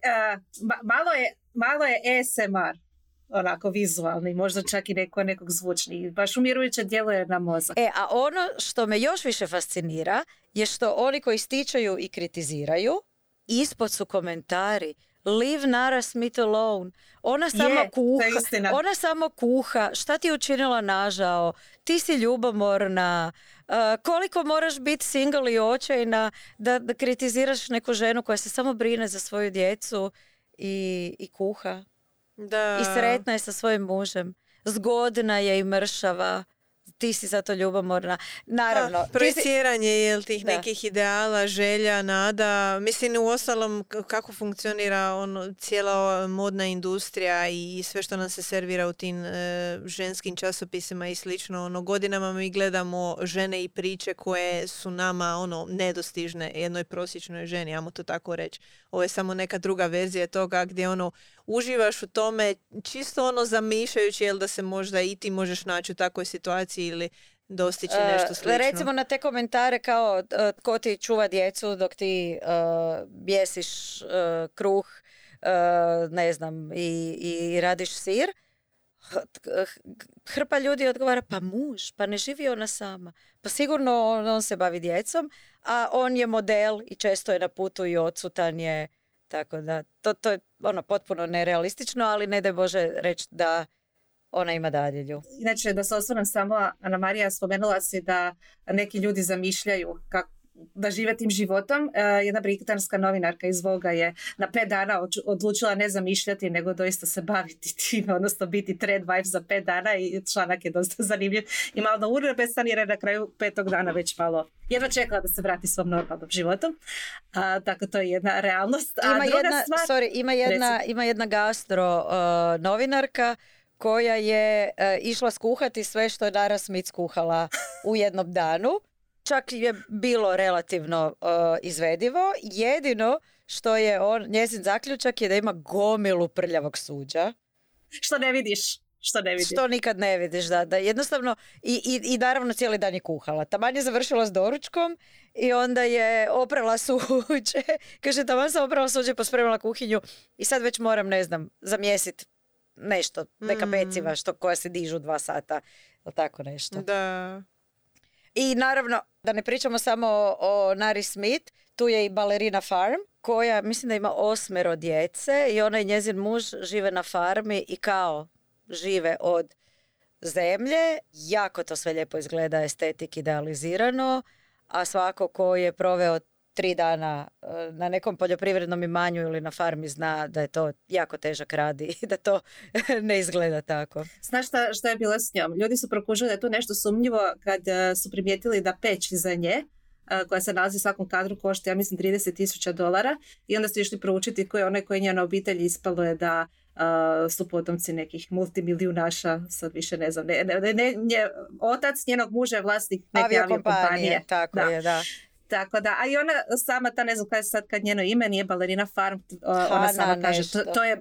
Speaker 1: ma- malo je, malo je ASMR. Onako vizualni, možda čak i neko nekog zvučni. Baš umirujuće djeluje na mozak.
Speaker 3: E, a ono što me još više fascinira je što oni koji stičaju i kritiziraju, ispod su komentari Leave Nara Smith alone. Ona samo
Speaker 1: Je,
Speaker 3: kuha. Ona samo kuha. Šta ti je učinila nažao? Ti si ljubomorna. Uh, koliko moraš biti single i očajna da, da kritiziraš neku ženu koja se samo brine za svoju djecu i, i kuha.
Speaker 2: Da.
Speaker 3: I sretna je sa svojim mužem. Zgodna je i mršava. Ti si zato ljubomorna. Naravno,
Speaker 2: Da,
Speaker 3: si-
Speaker 2: projiciranje jel, tih
Speaker 3: Da.
Speaker 2: nekih ideala, želja, nada. Mislim, u ostalom kako funkcionira ono, cijela modna industrija i sve što nam se servira u tim e, ženskim časopisima i slično. Ono, godinama mi gledamo žene i priče koje su nama ono nedostižne jednoj prosječnoj ženi, ajmo to tako reći. Ovo je samo neka druga verzija toga gdje ono uživaš u tome čisto ono zamišljajući jel da se možda i ti možeš naći u takvoj situaciji ili dostići nešto
Speaker 3: E,
Speaker 2: slično.
Speaker 3: Recimo na te komentare kao e, tko ti čuva djecu dok ti e, bjesiš e, kruh, e, ne znam, i, i radiš sir. Hrpa ljudi odgovara, pa muž, pa ne živi ona sama. Pa sigurno on, on se bavi djecom, a on je model i često je na putu i odsutan je. Tako da, to, to je ono potpuno nerealistično, ali ne daj Bože reći da ona ima dadilju.
Speaker 1: Inače, da se osvrnem samo, Ana Marija, spomenula si da neki ljudi zamišljaju kako da žive tim životom. E, jedna britanska novinarka iz Voga je na pet dana odlučila ne zamišljati, nego doista se baviti tim, odnosno biti trend wife za pet dana i članak je dosta zanimljiv i malo da urbesan jer je na kraju petog dana već malo jedva čekala da se vrati svom normalnom životu. A, tako to je jedna realnost. A
Speaker 3: ima jedna,
Speaker 1: stvar,
Speaker 3: sorry, ima jedna, ima jedna gastro uh, novinarka koja je uh, išla skuhati sve što je Dara Smith skuhala u jednom danu. Čak je bilo relativno uh, izvedivo. Jedino što je on, njezin zaključak je da ima gomilu prljavog suđa.
Speaker 1: što ne vidiš. što ne vidim.
Speaker 3: Što nikad ne vidiš, da, da jednostavno i, i, i naravno cijeli dan je kuhala. Taman je završila s doručkom i onda je oprala suđe. Kaže, taman sam oprala suđe, pospremila kuhinju i sad već moram, ne znam, zamjesit nešto, neka
Speaker 2: Mm.
Speaker 3: peciva što, koja se dižu dva sata, ili tako nešto.
Speaker 2: Da.
Speaker 3: I naravno, da ne pričamo samo o, Nari Smith, tu je i balerina Farm, koja mislim da ima osmero djece i ona i njezin muž žive na farmi i kao žive od zemlje. Jako to sve lijepo izgleda, estetik idealizirano, a svako ko je proveo tri dana e, na nekom poljoprivrednom imanju ili na farmi zna da je to jako težak radi i da to ne izgleda tako.
Speaker 1: Znaš šta, šta je bilo s njom? Ljudi su prokužili da je tu nešto sumnjivo kad e, su primijetili da peć iza nje, e, koja se nalazi u svakom kadru, košta, ja mislim, 30 tisuća dolara. I onda su išli proučiti ko je onaj koji je njena obitelj ispalo je da su potomci nekih multimilijunaša, sad više ne znam, ne, ne, ne, ne- nje- otac njenog muža je vlasnik neke
Speaker 3: Aviokompanije,
Speaker 1: aviokompanije.
Speaker 3: tako
Speaker 1: Da.
Speaker 3: je, da.
Speaker 1: Tako da, a i ona sama, ta ne znam kaj je sad kad njeno ime nije Balerina Farm, ona
Speaker 3: Hana
Speaker 1: sama kaže, to,
Speaker 3: nešto.
Speaker 1: to je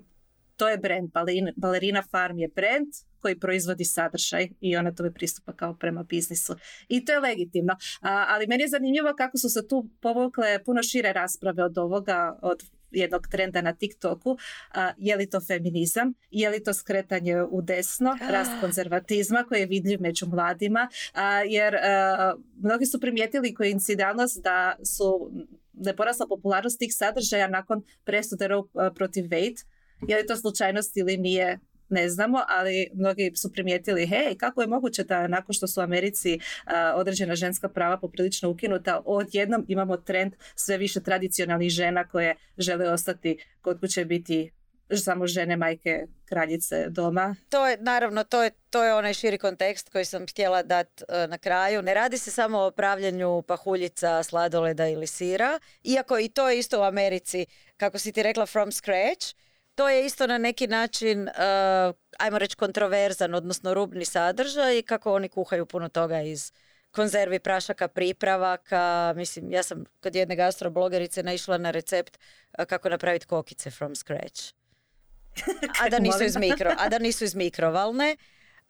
Speaker 1: to je brand, Balerina, Balerina Farm je brand koji proizvodi sadržaj i ona tome pristupa kao prema biznisu. I to je legitimno. A, ali meni je zanimljivo kako su se tu povukle puno šire rasprave od ovoga, od jednog trenda na TikToku. A, je li to feminizam? Je li to skretanje u desno? Rast konzervatizma koji je vidljiv među mladima? A, jer a, mnogi su primijetili koincidentalnost da su da je porasla popularnost tih sadržaja nakon presude protiv Wade. Je li to slučajnost ili nije, ne znamo, ali mnogi su primijetili, hej, kako je moguće da nakon što su u Americi a, određena ženska prava poprilično ukinuta, odjednom imamo trend sve više tradicionalnih žena koje žele ostati kod kuće biti samo žene, majke, kraljice doma.
Speaker 3: To je, naravno, to je, to je onaj širi kontekst koji sam htjela dati na kraju. Ne radi se samo o pravljanju pahuljica, sladoleda ili sira, iako i to je isto u Americi, kako si ti rekla, from scratch. To je isto na neki način, uh, ajmo reći, kontroverzan, odnosno rubni sadržaj, kako oni kuhaju puno toga iz konzervi, prašaka, pripravaka. Mislim, ja sam kod jedne gastroblogerice naišla na recept uh, kako napraviti kokice from scratch. A da nisu iz mikro, a da nisu iz mikrovalne.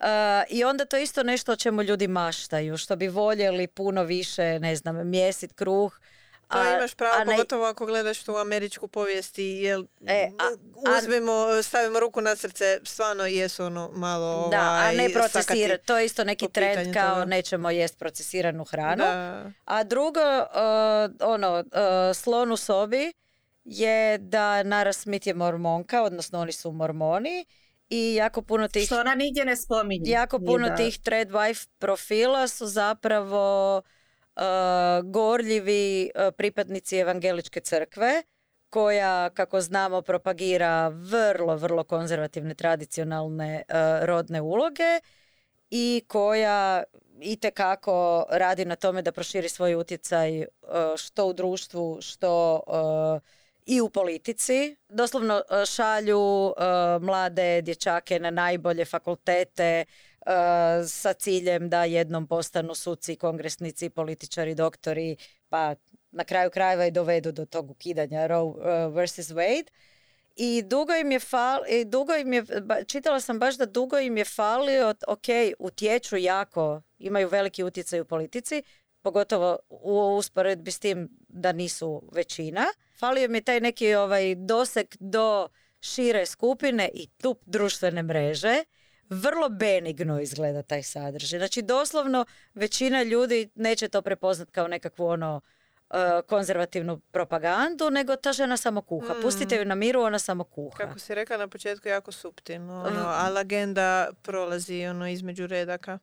Speaker 3: Uh, I onda to je isto nešto o čemu ljudi maštaju, što bi voljeli puno više, ne znam, mjesit kruh.
Speaker 2: To
Speaker 3: a-
Speaker 2: imaš pravo,
Speaker 3: a
Speaker 2: pogotovo ako gledaš tu američku povijest i jel,
Speaker 3: E, a- a-
Speaker 2: uzmemo, stavimo ruku na srce, stvarno jesu ono malo
Speaker 3: Da, a
Speaker 2: ovaj,
Speaker 3: ne procesirati. To je isto neki trend kao
Speaker 2: toga.
Speaker 3: nećemo jest procesiranu hranu.
Speaker 2: Da.
Speaker 3: A drugo, uh, ono, uh, slon u sobi je da Nara Smith je mormonka, odnosno oni su mormoni i jako puno tih
Speaker 1: Što ona nigdje ne spominje.
Speaker 3: jako puno tih thread wife profila su zapravo uh, gorljivi uh, pripadnici evangeličke crkve koja, kako znamo, propagira vrlo, vrlo konzervativne, tradicionalne uh, rodne uloge i koja itekako radi na tome da proširi svoj utjecaj što u društvu, što i u politici. Doslovno šalju mlade dječake na najbolje fakultete sa ciljem da jednom postanu suci, kongresnici, političari, doktori, pa na kraju krajeva i dovedu do tog ukidanja Roe uh, versus Wade. I dugo im je fal, i dugo im je, čitala sam baš da dugo im je falio, ok, utječu jako, imaju veliki utjecaj u politici, pogotovo u usporedbi s tim da nisu većina. Falio mi je taj neki ovaj doseg do šire skupine i tup društvene mreže. Vrlo benigno izgleda taj sadržaj. Znači doslovno većina ljudi neće to prepoznat kao nekakvu ono uh, konzervativnu propagandu, nego ta žena samo kuha.
Speaker 2: Mm.
Speaker 3: Pustite ju na miru, ona samo kuha.
Speaker 2: Kako si rekla na početku, jako suptilno, ono, ali agenda prolazi ono između redaka.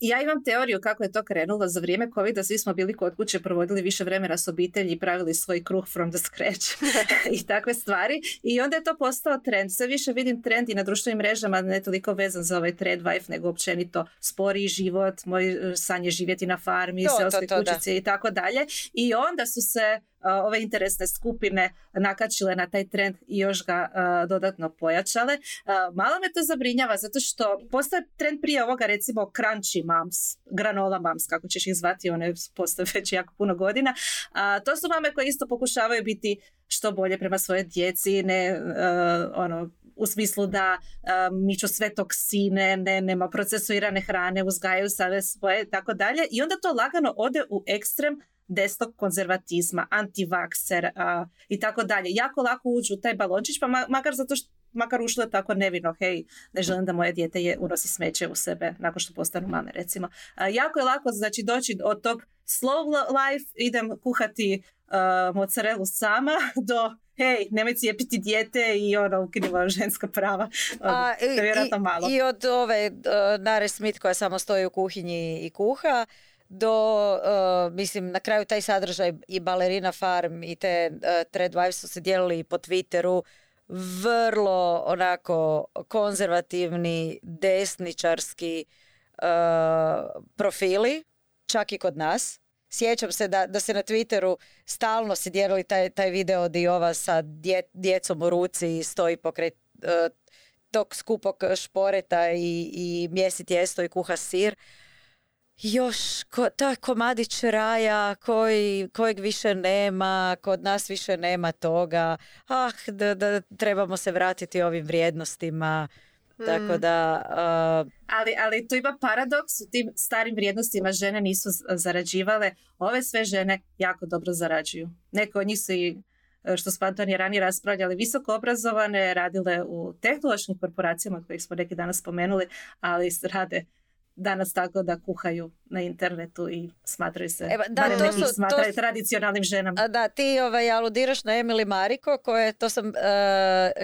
Speaker 1: Ja imam teoriju kako je to krenulo za vrijeme covida, svi smo bili kod kuće, provodili više vremena s obitelji i pravili svoj kruh from the scratch i takve stvari. I onda je to postao trend. Sve više vidim trend i na društvenim mrežama, ne toliko vezan za ovaj trend wife, nego općenito sporiji život, moj eh, san je živjeti na farmi,
Speaker 3: To, to,
Speaker 1: seoskoj
Speaker 3: to, da.
Speaker 1: kućici i tako dalje. I onda su se ove interesne skupine nakačile na taj trend i još ga dodatno pojačale. Malo me to zabrinjava zato što postoje trend prije ovoga recimo crunchy moms, granola moms kako ćeš ih zvati, one postoje već jako puno godina. To su mame koje isto pokušavaju biti što bolje prema svojoj djeci, ne ono u smislu da um, sve toksine, ne, nema procesuirane hrane, uzgajaju save svoje, tako dalje. I onda to lagano ode u ekstrem desnog konzervatizma, antivakser uh, i tako dalje. Jako lako uđu u taj balončić, pa makar zato što makar ušlo tako nevino, hej, ne želim da moje dijete je unosi smeće u sebe nakon što postanu mame, recimo. jako je lako, znači, doći od tog slow life, idem kuhati uh, mozzarellu sama, do hej, nemoj cijepiti dijete i ono, ukinimo ženska prava. A, i, malo.
Speaker 3: I od ove uh, Nare Smith koja samo stoji u kuhinji i kuha, do, uh, mislim, na kraju taj sadržaj i Balerina Farm i te uh, Thread Wives su se dijelili po Twitteru vrlo onako konzervativni, desničarski uh, profili, čak i kod nas. Sjećam se da, da se na Twitteru stalno se dijelili taj, taj video di ova sa djecom u ruci i stoji pokraj tog skupog šporeta i, i mjesi tijesto i kuha sir još ko, ta komadić raja koji, kojeg više nema, kod nas više nema toga. Ah, da, da trebamo se vratiti ovim vrijednostima. Tako hmm. da...
Speaker 1: Ali, ali tu ima paradoks, u tim starim vrijednostima žene nisu zarađivale. Ove sve žene jako dobro zarađuju. Neko od njih su i što smo Antoni ranije raspravljali, visoko obrazovane, radile u tehnološkim korporacijama kojih smo neki danas spomenuli, ali rade danas tako da kuhaju na internetu i smatraju se, Eba, da, to su, smatraju to, tradicionalnim ženama.
Speaker 3: Da, ti ovaj, aludiraš na Emily Mariko, koje, to sam uh,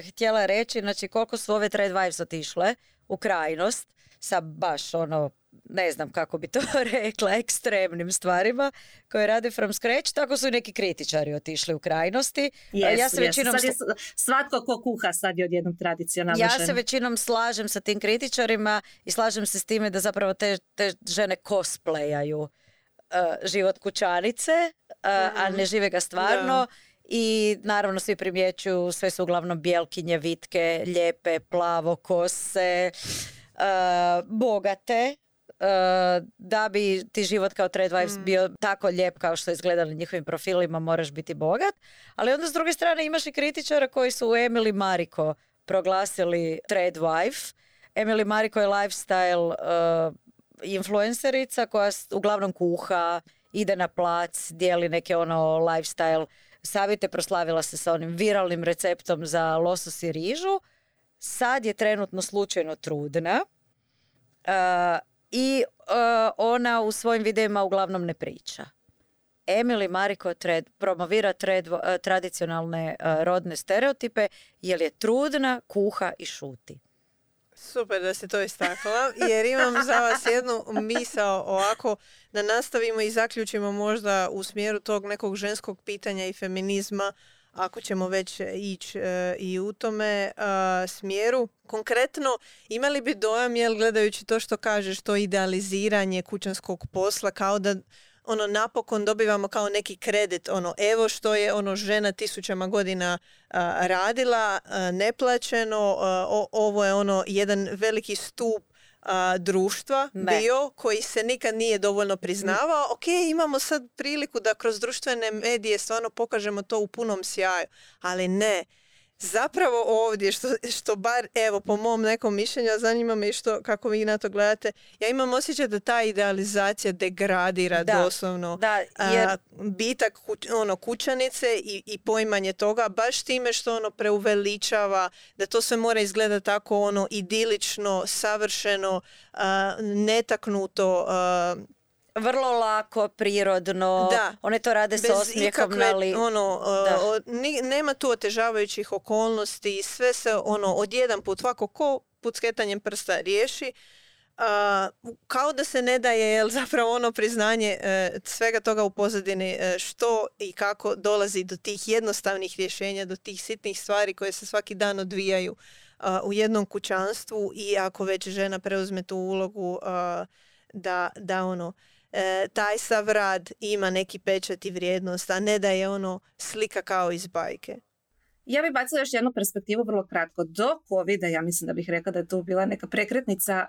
Speaker 3: htjela reći, znači koliko su ove Trade Wives otišle u krajnost, sa baš ono ne znam kako bi to rekla, ekstremnim stvarima koje rade from scratch, tako su i neki kritičari otišli u krajnosti.
Speaker 1: Yes, ja se većinom... Sad je svatko ko kuha sad je odjednom tradicionalno
Speaker 3: Ja se većinom slažem sa tim kritičarima i slažem se s time da zapravo te, te žene cosplayaju uh, život kućanice, uh, a ne žive ga stvarno. I naravno svi primjećuju, sve su uglavnom bjelkinje, vitke, lijepe, plavo, kose, uh, bogate Eh, da bi ti život kao trade wives mm. bio tako lijep kao što izgleda na njihovim profilima, moraš biti bogat. Ali onda s druge strane imaš i kritičara koji su u Emily Mariko proglasili trade wife. Emily Mariko je lifestyle uh, influencerica koja uglavnom kuha, ide na plac, dijeli neke ono lifestyle savjete, proslavila se sa onim viralnim receptom za losos i rižu. Sad je trenutno slučajno trudna. Uh, i uh, ona u svojim videima uglavnom ne priča. Emily Mariko tred, promovira tred, uh, tradicionalne uh, rodne stereotipe jer je trudna, kuha i šuti.
Speaker 2: Super da ste to istakla, jer imam za vas jednu misao ovako da nastavimo i zaključimo možda u smjeru tog nekog ženskog pitanja i feminizma ako ćemo već ići e, i u tome e, smjeru. Konkretno, imali bi dojam, jel gledajući to što kažeš, to idealiziranje kućanskog posla, kao da ono napokon dobivamo kao neki kredit, ono evo što je ono žena tisućama godina radila, neplaćeno, ovo je ono jedan veliki stup a, društva bio koji se nikad nije dovoljno priznavao. Ok, imamo sad priliku da kroz društvene medije stvarno pokažemo to u punom sjaju, ali ne zapravo ovdje, što, što bar, evo, po mom nekom mišljenju, zanima me što, kako vi na to gledate, ja imam osjećaj da ta idealizacija degradira doslovno
Speaker 3: da, jer...
Speaker 2: bitak ono, kućanice i, i poimanje toga, baš time što ono preuveličava, da to sve mora izgledati tako ono idilično, savršeno, netaknuto,
Speaker 3: vrlo lako, prirodno. Da. One to rade s osmijehom.
Speaker 2: ono, nema tu otežavajućih okolnosti. Sve se ono, odjedan put, ovako ko pucketanjem prsta riješi. kao da se ne daje jel, zapravo ono priznanje e, svega toga u pozadini e, što i kako dolazi do tih jednostavnih rješenja, do tih sitnih stvari koje se svaki dan odvijaju u jednom kućanstvu i ako već žena preuzme tu ulogu da, da ono e, taj sav rad ima neki pečat i vrijednost, a ne da je ono slika kao iz bajke.
Speaker 1: Ja bih bacila još jednu perspektivu vrlo kratko. Do covid ja mislim da bih rekla da je tu bila neka prekretnica.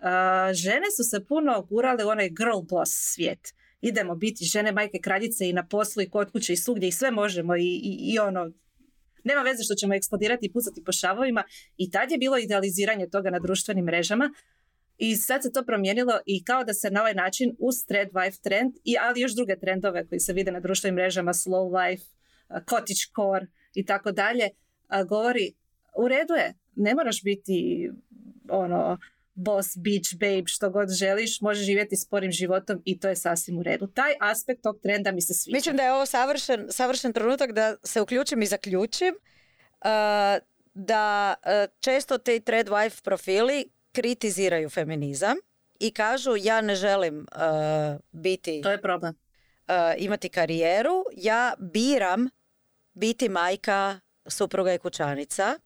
Speaker 1: žene su se puno gurale u onaj girl boss svijet. Idemo biti žene, majke, kraljice i na poslu i kod kuće i svugdje i sve možemo i, i, i ono nema veze što ćemo eksplodirati i pucati po šavovima i tad je bilo idealiziranje toga na društvenim mrežama i sad se to promijenilo i kao da se na ovaj način uz thread wife trend, i, ali još druge trendove koji se vide na društvenim mrežama, slow life, cottage core i tako dalje, govori u redu je, ne moraš biti ono boss, beach, babe, što god želiš, možeš živjeti sporim životom i to je sasvim u redu. Taj aspekt tog trenda mi se sviđa.
Speaker 3: Mislim da je ovo savršen, savršen trenutak da se uključim i zaključim uh, da često te thread wife profili kritiziraju feminizam i kažu ja ne želim uh, biti...
Speaker 1: To je problem.
Speaker 3: imati karijeru, ja biram biti majka, supruga i kućanica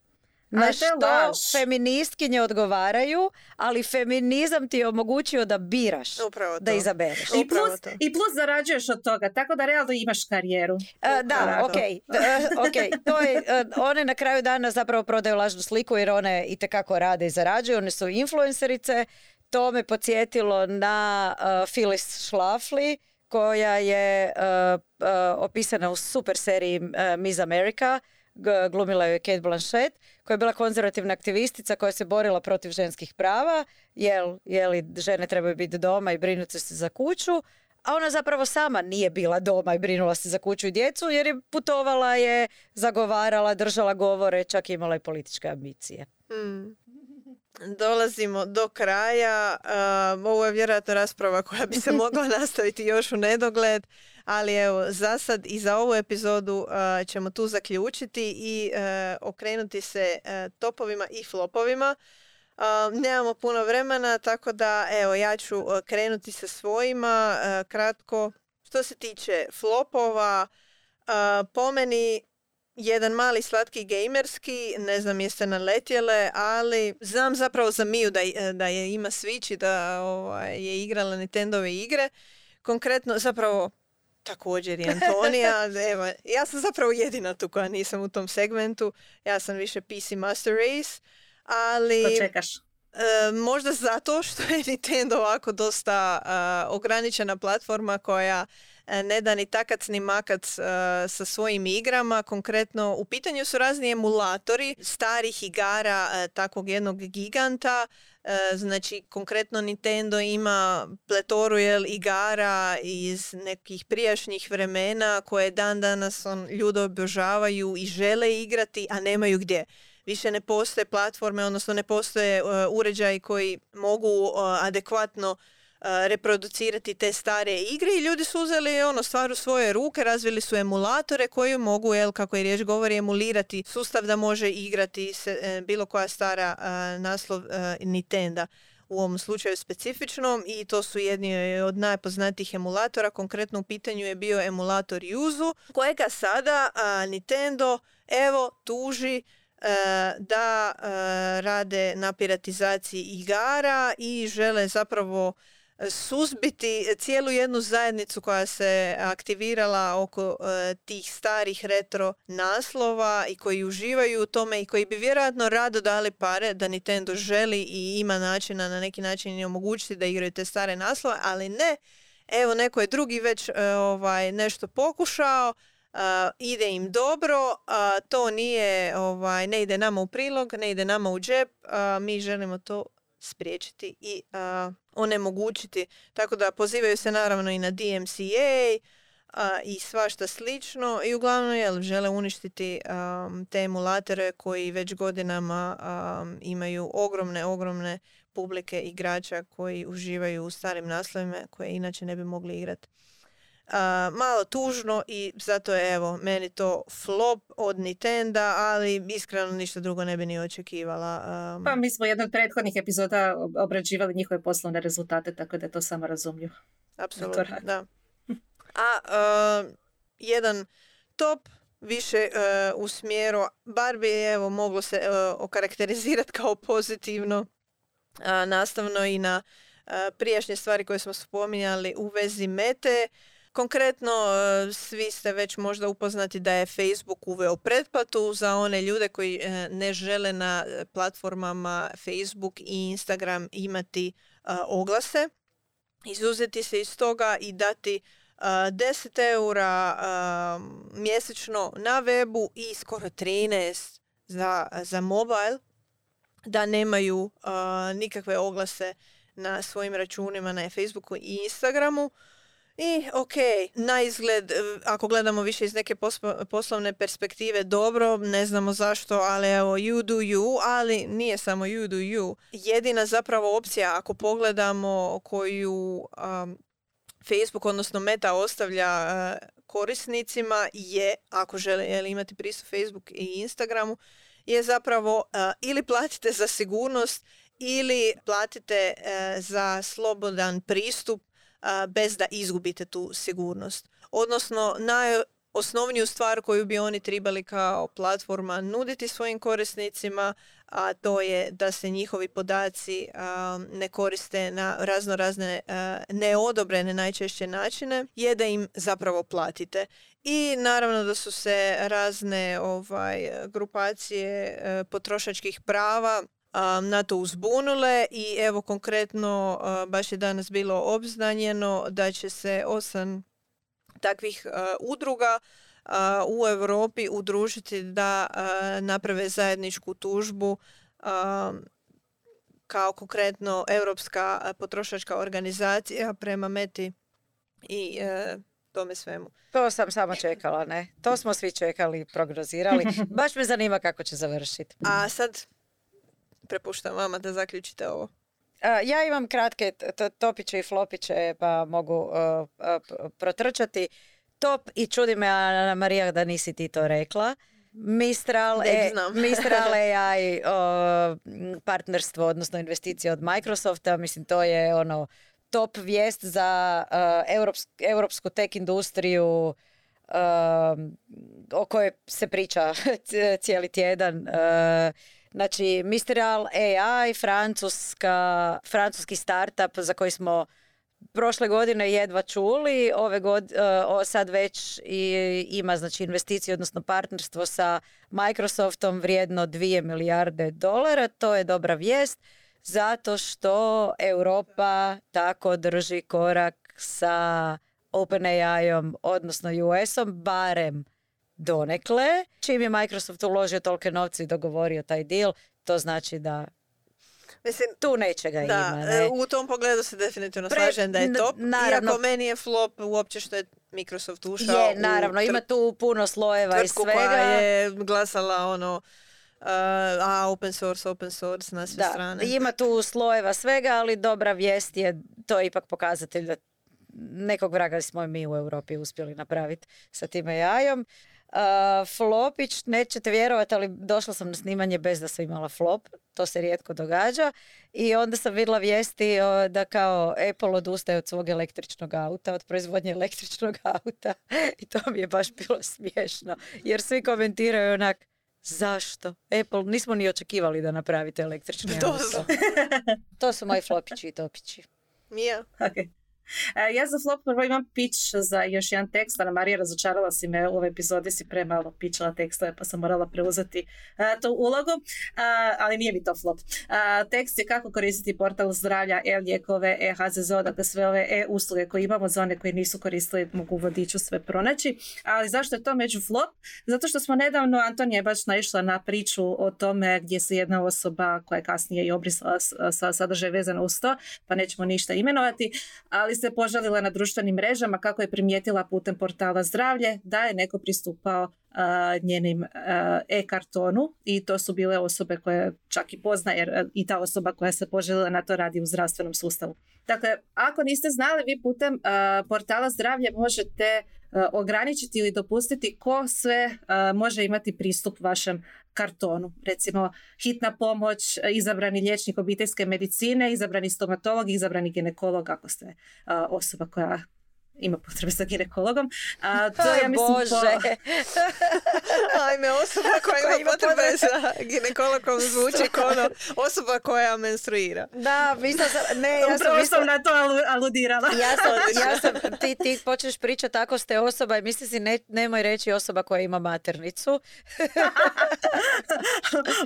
Speaker 3: na što feministkinje odgovaraju, ali feminizam ti je omogućio da biraš,
Speaker 2: Upravo
Speaker 3: da izabereš.
Speaker 1: I plus, I plus zarađuješ od toga, tako da realno imaš karijeru.
Speaker 3: Uh, da, ok. Uh, okay. To je, uh, one na kraju dana zapravo prodaju lažnu sliku jer one i tekako rade i zarađuju, one su influencerice. To me podsjetilo na uh, Phyllis Schlafly, koja je opisana u super seriji Miss America, glumila je Kate Blanchett, koja je bila konzervativna aktivistica koja se borila protiv ženskih prava, jel, li žene trebaju biti doma i brinuti se za kuću, a ona zapravo sama nije bila doma i brinula se za kuću i djecu jer je putovala je, zagovarala, držala govore, čak imala i političke ambicije.
Speaker 2: Hmm. Dolazimo do kraja. ovo je vjerojatno rasprava koja bi se mogla nastaviti još u nedogled. Ali evo, za sad i za ovu epizodu ćemo tu zaključiti i okrenuti se topovima i flopovima. nemamo puno vremena, tako da evo, ja ću krenuti sa svojima kratko. Što se tiče flopova, po meni jedan mali slatki gamerski, ne znam jeste naletjele, ali znam zapravo za Miju da, da je ima Switch i da ovaj, je igrala Nintendove igre. Konkretno, zapravo također i Antonija. Evo, ja sam zapravo jedina tu koja nisam u tom segmentu. Ja sam više PC Master Race. Ali...
Speaker 1: To čekaš?
Speaker 2: E, možda zato što je Nintendo ovako dosta ograničena platforma koja E, ne da ni takac ni makac e, sa svojim igrama. Konkretno u pitanju su razni emulatori starih igara e, takvog jednog giganta. Znači, konkretno Nintendo ima pletoru jel, igara iz nekih prijašnjih vremena koje dan danas on, ljudi obožavaju i žele igrati, a nemaju gdje više ne postoje platforme, odnosno ne postoje uređaji koji mogu adekvatno reproducirati te stare igre i ljudi su uzeli ono stvar u svoje ruke, razvili su emulatore koji mogu, jel, kako je riječ govori, emulirati sustav da može igrati se, e, bilo koja stara naslov a, Nintendo u ovom slučaju specifičnom i to su jedni od najpoznatijih emulatora. Konkretno u pitanju je bio emulator Yuzu kojega sada Nintendo evo tuži e, da rade na piratizaciji igara i žele zapravo suzbiti cijelu jednu zajednicu koja se aktivirala oko e, tih starih retro naslova i koji uživaju u tome i koji bi vjerojatno rado dali pare da Nintendo želi i ima načina na neki način i omogućiti da igraju te stare naslove, ali ne, evo neko je drugi već e, ovaj, nešto pokušao, Uh, ide im dobro, a to nije, ovaj, ne ide nama u prilog, ne ide nama u džep, mi želimo to spriječiti i onemogućiti. Tako da pozivaju se naravno i na DMCA a, i svašta slično i uglavnom jel, žele uništiti te emulatore koji već godinama imaju ogromne, ogromne publike igrača koji uživaju u starim naslovima koje inače ne bi mogli igrati malo tužno i zato je evo meni to flop od Nintenda, ali iskreno ništa drugo ne bi ni očekivala.
Speaker 1: Pa mi smo jedan od prethodnih epizoda obrađivali njihove poslovne rezultate, tako da je to samo razumljivo.
Speaker 2: Apsolutno, da. A jedan top više u smjeru, bar bi evo moglo se okarakterizirati kao pozitivno nastavno i na prijašnje stvari koje smo spominjali u vezi mete. Konkretno, e, svi ste već možda upoznati da je Facebook uveo pretplatu za one ljude koji e, ne žele na platformama Facebook i Instagram imati e, oglase. Izuzeti se iz toga i dati 10 eura mjesečno na webu i skoro 13 za, za mobile da nemaju nikakve oglase na svojim računima na Facebooku i Instagramu. I ok, na izgled, ako gledamo više iz neke poslovne perspektive, dobro, ne znamo zašto, ali evo, you do you, ali nije samo you do you. Jedina zapravo opcija, ako pogledamo koju Facebook, odnosno Meta ostavlja korisnicima je, ako žele imati pristup Facebook i Instagramu, je zapravo ili platite za sigurnost ili platite e, za slobodan pristup bez da izgubite tu sigurnost. Odnosno, najosnovniju stvar koju bi oni trebali kao platforma nuditi svojim korisnicima, a to je da se njihovi podaci ne koriste na razno razne neodobrene najčešće načine, je da im zapravo platite. I naravno da su se razne ovaj, grupacije e, potrošačkih prava na to uzbunule i evo konkretno baš je danas bilo obznanjeno da će se osam takvih udruga u Europi udružiti da naprave zajedničku tužbu kao konkretno Europska potrošačka organizacija prema Meti i e, tome svemu.
Speaker 3: To sam samo čekala, ne? To smo svi čekali i prognozirali. Baš me zanima kako će završiti.
Speaker 2: A sad prepuštam vama da zaključite ovo.
Speaker 3: Ja imam kratke topiće i flopiće pa mogu protrčati. Top i čudi me Ana Marija da nisi ti to rekla. Mistral, e, Mistral AI partnerstvo, odnosno investicije od Microsofta, mislim to je ono top vijest za europsku tech industriju o kojoj se priča cijeli tjedan. Znači, Mistral AI, francuska, francuski startup za koji smo prošle godine jedva čuli, ove god, uh, sad već i, ima znači investiciju, odnosno partnerstvo sa Microsoftom vrijedno 2 milijarde dolara. To je dobra vijest zato što Europa tako drži korak sa OpenAI-om, odnosno US-om, barem donekle. Čim je Microsoft uložio tolike novce i dogovorio taj deal, to znači da Mislim, tu neće ga da, ima. Ne?
Speaker 2: U tom pogledu se definitivno Pre, slažem da je top. Naravno, Iako meni je flop uopće što je Microsoft ušao
Speaker 3: je, naravno, ima tu puno slojeva i svega. koja
Speaker 2: je glasala ono uh, a open source, open source na sve
Speaker 3: da,
Speaker 2: strane.
Speaker 3: Ima tu slojeva svega, ali dobra vijest je, to je ipak pokazatelj da nekog vraga smo mi u Europi uspjeli napraviti sa tim AI-om. Uh, flopić, nećete vjerovati, ali došla sam na snimanje bez da sam imala flop. To se rijetko događa. I onda sam vidjela vijesti da kao Apple odustaje od svog električnog auta, od proizvodnje električnog auta. I to mi je baš bilo smiješno. Jer svi komentiraju onak, zašto? Apple, nismo ni očekivali da napravite električni auto. to su moji flopići i topići.
Speaker 2: Mija.
Speaker 1: Okay. E, ja za flop prvo imam pitch za još jedan tekst, Ana Marija razočarala si me u ovoj epizodi, si premalo pičala tekstove pa sam morala preuzeti uh, tu ulogu, uh, ali nije mi to flop. tekst je kako koristiti portal zdravlja, e-lijekove, e-HZZO, dakle sve ove e-usluge koje imamo za one koji nisu koristili mogu vodiču sve pronaći, ali zašto je to među flop? Zato što smo nedavno, Antonija je baš naišla na priču o tome gdje se jedna osoba koja je kasnije i obrisala sa sadržaj vezano uz to, pa nećemo ništa imenovati, ali se požalila na društvenim mrežama kako je primijetila putem portala zdravlje da je neko pristupao njenim e-kartonu i to su bile osobe koje čak i pozna jer i ta osoba koja se poželila na to radi u zdravstvenom sustavu. Dakle, ako niste znali, vi putem portala zdravlje možete ograničiti ili dopustiti ko sve može imati pristup vašem kartonu. Recimo hitna pomoć, izabrani liječnik obiteljske medicine, izabrani stomatolog, izabrani ginekolog ako ste osoba koja ima potrebe sa ginekologom.
Speaker 3: A, to ja mislim Bože.
Speaker 2: Ajme, osoba koja, ima potrebe za ginekologom zvuči kao ono, osoba koja menstruira.
Speaker 3: Da, mislim sam, ne, ja
Speaker 1: sam, mislim, sam na to aludirala.
Speaker 3: Ja sam, ja sam ti, ti počneš pričati tako ste osoba i misli si ne, nemoj reći osoba koja ima maternicu.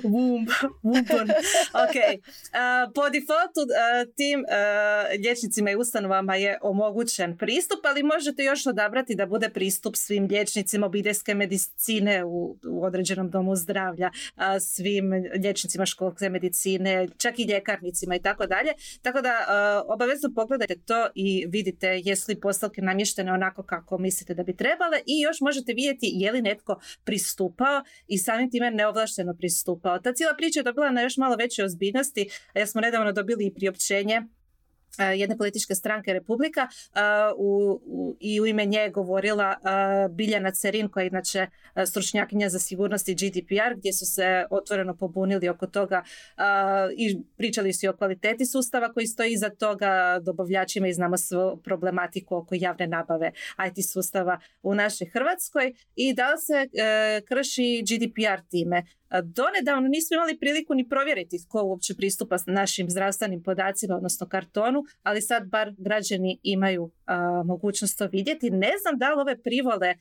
Speaker 1: Womb, wumpon. Ok. Uh, po defaultu uh, tim uh, liječnicima i ustanovama je omogućen pristup ali možete još odabrati da bude pristup svim liječnicima obiteljske medicine u, u određenom domu zdravlja, a, svim liječnicima školske medicine, čak i ljekarnicima i tako dalje. Tako da a, obavezno pogledajte to i vidite jesu li postavke namještene onako kako mislite da bi trebale i još možete vidjeti je li netko pristupao i samim time neovlašteno pristupao. Ta cijela priča je dobila na još malo veće ozbiljnosti jer smo nedavno dobili i priopćenje jedne političke stranke Republika u, u, i u ime nje govorila Biljana Cerin koja je inače stručnjakinja za sigurnost i GDPR gdje su se otvoreno pobunili oko toga i pričali su i o kvaliteti sustava koji stoji iza toga dobavljačima i znamo svu problematiku oko javne nabave IT sustava u našoj Hrvatskoj i da li se e, krši GDPR time. Donedavno nismo imali priliku ni provjeriti tko uopće pristupa našim zdravstvenim podacima, odnosno kartonu, ali sad bar građani imaju mogućnost to vidjeti. Ne znam da li ove privole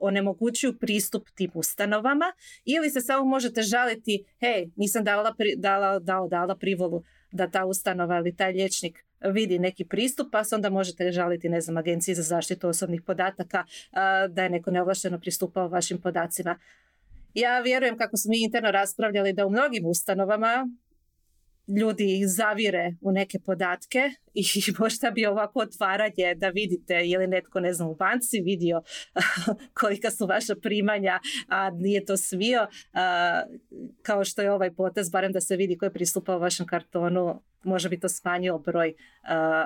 Speaker 1: onemogućuju pristup tim ustanovama ili se samo možete žaliti hej, nisam dala, dala, dao, dala privolu da ta ustanova ili taj liječnik vidi neki pristup, pa se onda možete žaliti, ne znam, agenciji za zaštitu osobnih podataka da je neko neovlašteno pristupao vašim podacima. Ja vjerujem kako smo mi interno raspravljali da u mnogim ustanovama ljudi zavire u neke podatke i možda bi ovako otvaranje da vidite je li netko ne znam u banci vidio kolika su vaša primanja a nije to svio kao što je ovaj potez barem da se vidi ko je pristupao vašem kartonu možda bi to smanjio broj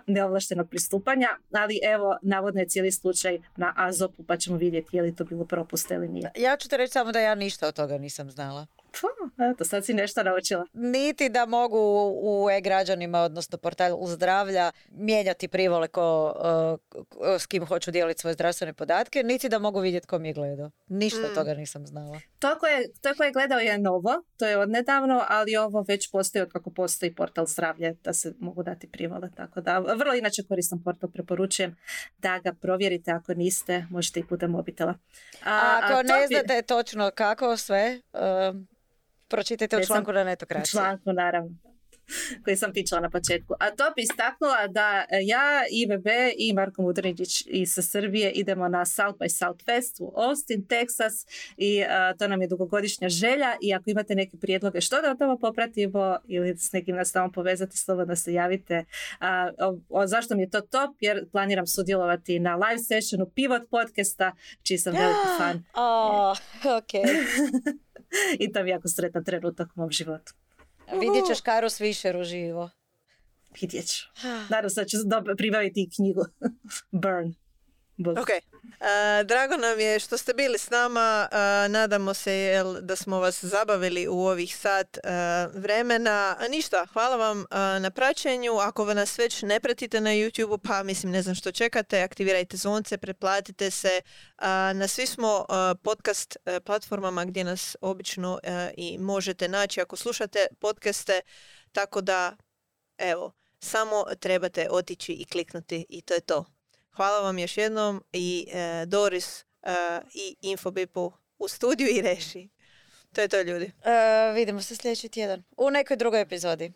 Speaker 1: neovlaštenog pristupanja, ali evo, navodno je cijeli slučaj na Azopu, pa ćemo vidjeti je li to bilo propuste ili nije.
Speaker 3: Ja ću te reći samo da ja ništa od toga nisam znala.
Speaker 1: Pa, eto, sad si nešto naučila.
Speaker 3: Niti da mogu u e-građanima, odnosno portalu zdravlja, mijenjati privole ko, uh, s kim hoću dijeliti svoje zdravstvene podatke, niti da mogu vidjeti ko mi je gledao. Ništa mm. toga nisam znala.
Speaker 1: To ko, je, to ko je gledao je novo, to je odnedavno, ali ovo već postoji od kako postoji portal zdravlja da se mogu dati privole. Tako da, vrlo inače koristan portal, preporučujem da ga provjerite ako niste, možete i putem mobitela.
Speaker 3: A, ako ne znate točno kako sve, uh, pročitajte u članku na netokraciji.
Speaker 1: članku, naravno koji sam pričala na početku. A to bi istaknula da ja, IBB i Marko Mudrinić iz Srbije idemo na South by Southwest u Austin, Texas i to nam je dugogodišnja želja i ako imate neke prijedloge što da tamo popratimo ili s nekim nas tamo povezati, slobodno se javite. A, o, zašto mi je to top? Jer planiram sudjelovati na live sessionu Pivot podcasta, čiji sam veliki fan.
Speaker 3: Oh, ok.
Speaker 1: I to mi je jako sretan trenutak u mom životu.
Speaker 3: Vidjet ćeš Karus Fisher uživo.
Speaker 1: Vidjet ću. Nadam se da ću pribaviti i knjigu. Burn.
Speaker 2: Ok. Uh, drago nam je što ste bili s nama. Uh, nadamo se jel, da smo vas zabavili u ovih sat uh, vremena. A ništa, hvala vam na praćenju. Ako nas već ne pratite na YouTube, pa mislim ne znam što čekate, aktivirajte zvonce, pretplatite se. Na svi smo podcast platformama gdje nas obično i možete naći ako slušate podcaste. Tako da, evo, samo trebate otići i kliknuti i to je to. Hvala vam još jednom i e, Doris e, i Infobipu u studiju i reši. To je to ljudi.
Speaker 3: E, vidimo se sljedeći tjedan u nekoj drugoj epizodi.